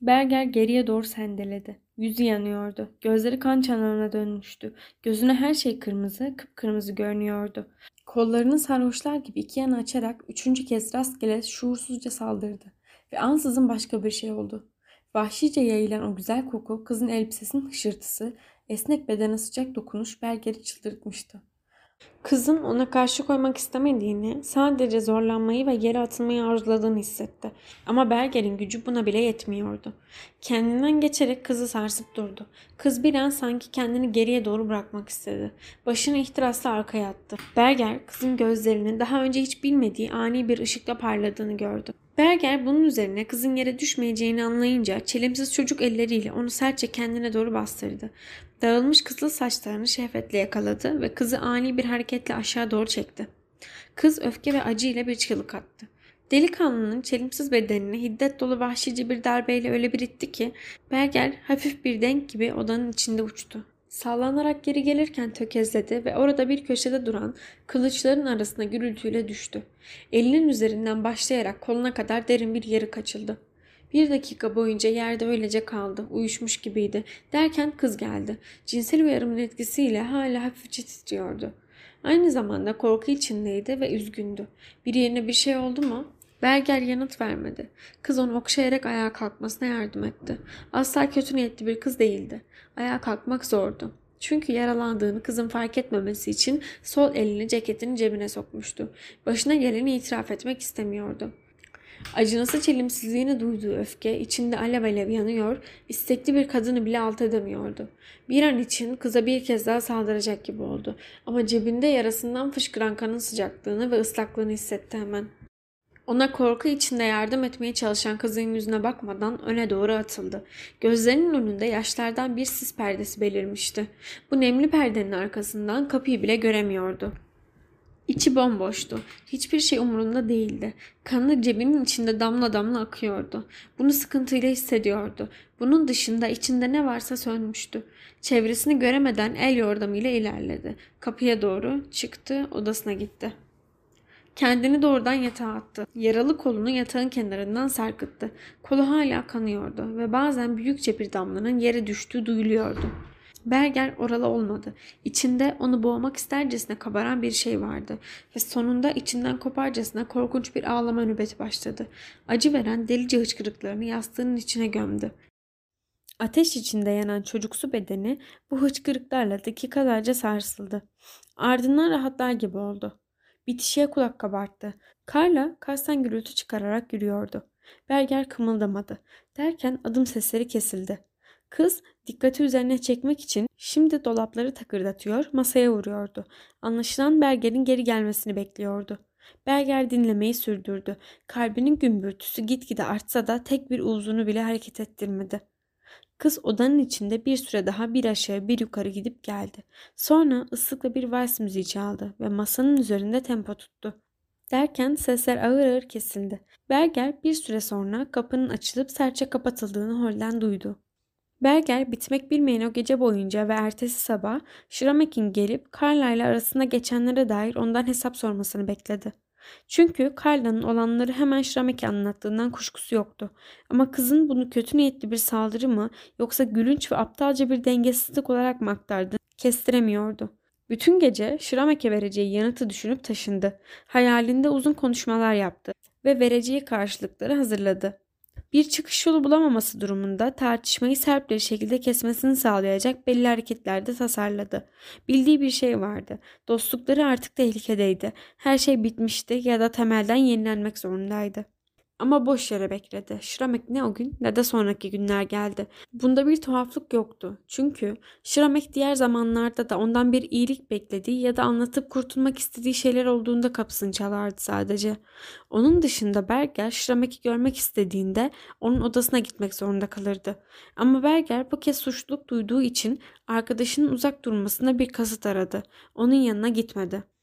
Berger geriye doğru sendeledi. Yüzü yanıyordu. Gözleri kan çanağına dönmüştü. Gözüne her şey kırmızı, kıpkırmızı görünüyordu. Kollarını sarhoşlar gibi iki yana açarak üçüncü kez rastgele şuursuzca saldırdı. Ve ansızın başka bir şey oldu. Vahşice yayılan o güzel koku, kızın elbisesinin hışırtısı, esnek bedene sıcak dokunuş Berger'i çıldırtmıştı. Kızın ona karşı koymak istemediğini, sadece zorlanmayı ve yere atılmayı arzuladığını hissetti. Ama Berger'in gücü buna bile yetmiyordu. Kendinden geçerek kızı sarsıp durdu. Kız bir an sanki kendini geriye doğru bırakmak istedi. Başını ihtirasla arkaya attı. Berger kızın gözlerinin daha önce hiç bilmediği ani bir ışıkla parladığını gördü. Berger bunun üzerine kızın yere düşmeyeceğini anlayınca çelimsiz çocuk elleriyle onu sertçe kendine doğru bastırdı. Dağılmış kızıl saçlarını şehvetle yakaladı ve kızı ani bir hareketle aşağı doğru çekti. Kız öfke ve acı ile bir çığlık attı. Delikanlının çelimsiz bedenini hiddet dolu vahşice bir darbeyle öyle bir itti ki Berger hafif bir denk gibi odanın içinde uçtu. Sallanarak geri gelirken tökezledi ve orada bir köşede duran kılıçların arasına gürültüyle düştü. Elinin üzerinden başlayarak koluna kadar derin bir yarık açıldı. Bir dakika boyunca yerde öylece kaldı. Uyuşmuş gibiydi. Derken kız geldi. Cinsel uyarımın etkisiyle hala hafifçe titriyordu. Aynı zamanda korku içindeydi ve üzgündü. Bir yerine bir şey oldu mu? Berger yanıt vermedi. Kız onu okşayarak ayağa kalkmasına yardım etti. Asla kötü niyetli bir kız değildi. Ayağa kalkmak zordu. Çünkü yaralandığını kızın fark etmemesi için sol elini ceketinin cebine sokmuştu. Başına geleni itiraf etmek istemiyordu. Acınası çelimsizliğini duyduğu öfke içinde alev alev yanıyor, istekli bir kadını bile alt edemiyordu. Bir an için kıza bir kez daha saldıracak gibi oldu. Ama cebinde yarasından fışkıran kanın sıcaklığını ve ıslaklığını hissetti hemen. Ona korku içinde yardım etmeye çalışan kızın yüzüne bakmadan öne doğru atıldı. Gözlerinin önünde yaşlardan bir sis perdesi belirmişti. Bu nemli perdenin arkasından kapıyı bile göremiyordu. İçi bomboştu. Hiçbir şey umurunda değildi. Kanı cebinin içinde damla damla akıyordu. Bunu sıkıntıyla hissediyordu. Bunun dışında içinde ne varsa sönmüştü. Çevresini göremeden el yordamıyla ilerledi. Kapıya doğru çıktı, odasına gitti. Kendini doğrudan yatağa attı. Yaralı kolunu yatağın kenarından sarkıttı. Kolu hala kanıyordu ve bazen büyükçe bir damlanın yere düştüğü duyuluyordu. Berger oralı olmadı. İçinde onu boğmak istercesine kabaran bir şey vardı ve sonunda içinden koparcasına korkunç bir ağlama nöbeti başladı. Acı veren delice hıçkırıklarını yastığının içine gömdü. Ateş içinde yanan çocuksu bedeni bu hıçkırıklarla dakikalarca sarsıldı. Ardından rahatlar gibi oldu. Bitişiğe kulak kabarttı. Karla kasten gürültü çıkararak yürüyordu. Berger kımıldamadı. Derken adım sesleri kesildi. Kız dikkati üzerine çekmek için şimdi dolapları takırdatıyor, masaya vuruyordu. Anlaşılan Berger'in geri gelmesini bekliyordu. Berger dinlemeyi sürdürdü. Kalbinin gümbürtüsü gitgide artsa da tek bir uzunu bile hareket ettirmedi. Kız odanın içinde bir süre daha bir aşağı bir yukarı gidip geldi. Sonra ıslıkla bir vals müziği çaldı ve masanın üzerinde tempo tuttu. Derken sesler ağır ağır kesildi. Berger bir süre sonra kapının açılıp sertçe kapatıldığını holden duydu. Berger bitmek bilmeyen o gece boyunca ve ertesi sabah Schrammek'in gelip Carla ile arasında geçenlere dair ondan hesap sormasını bekledi. Çünkü Carla'nın olanları hemen Schrammek'e anlattığından kuşkusu yoktu. Ama kızın bunu kötü niyetli bir saldırı mı yoksa gülünç ve aptalca bir dengesizlik olarak mı aktardı kestiremiyordu. Bütün gece Schrammek'e vereceği yanıtı düşünüp taşındı. Hayalinde uzun konuşmalar yaptı ve vereceği karşılıkları hazırladı bir çıkış yolu bulamaması durumunda tartışmayı sert bir şekilde kesmesini sağlayacak belli hareketler de tasarladı. Bildiği bir şey vardı. Dostlukları artık tehlikedeydi. Her şey bitmişti ya da temelden yenilenmek zorundaydı. Ama boş yere bekledi. Şramek ne o gün ne de sonraki günler geldi. Bunda bir tuhaflık yoktu. Çünkü Şramek diğer zamanlarda da ondan bir iyilik beklediği ya da anlatıp kurtulmak istediği şeyler olduğunda kapısını çalardı sadece. Onun dışında Berger Şramek'i görmek istediğinde onun odasına gitmek zorunda kalırdı. Ama Berger bu kez suçluluk duyduğu için arkadaşının uzak durmasına bir kasıt aradı. Onun yanına gitmedi.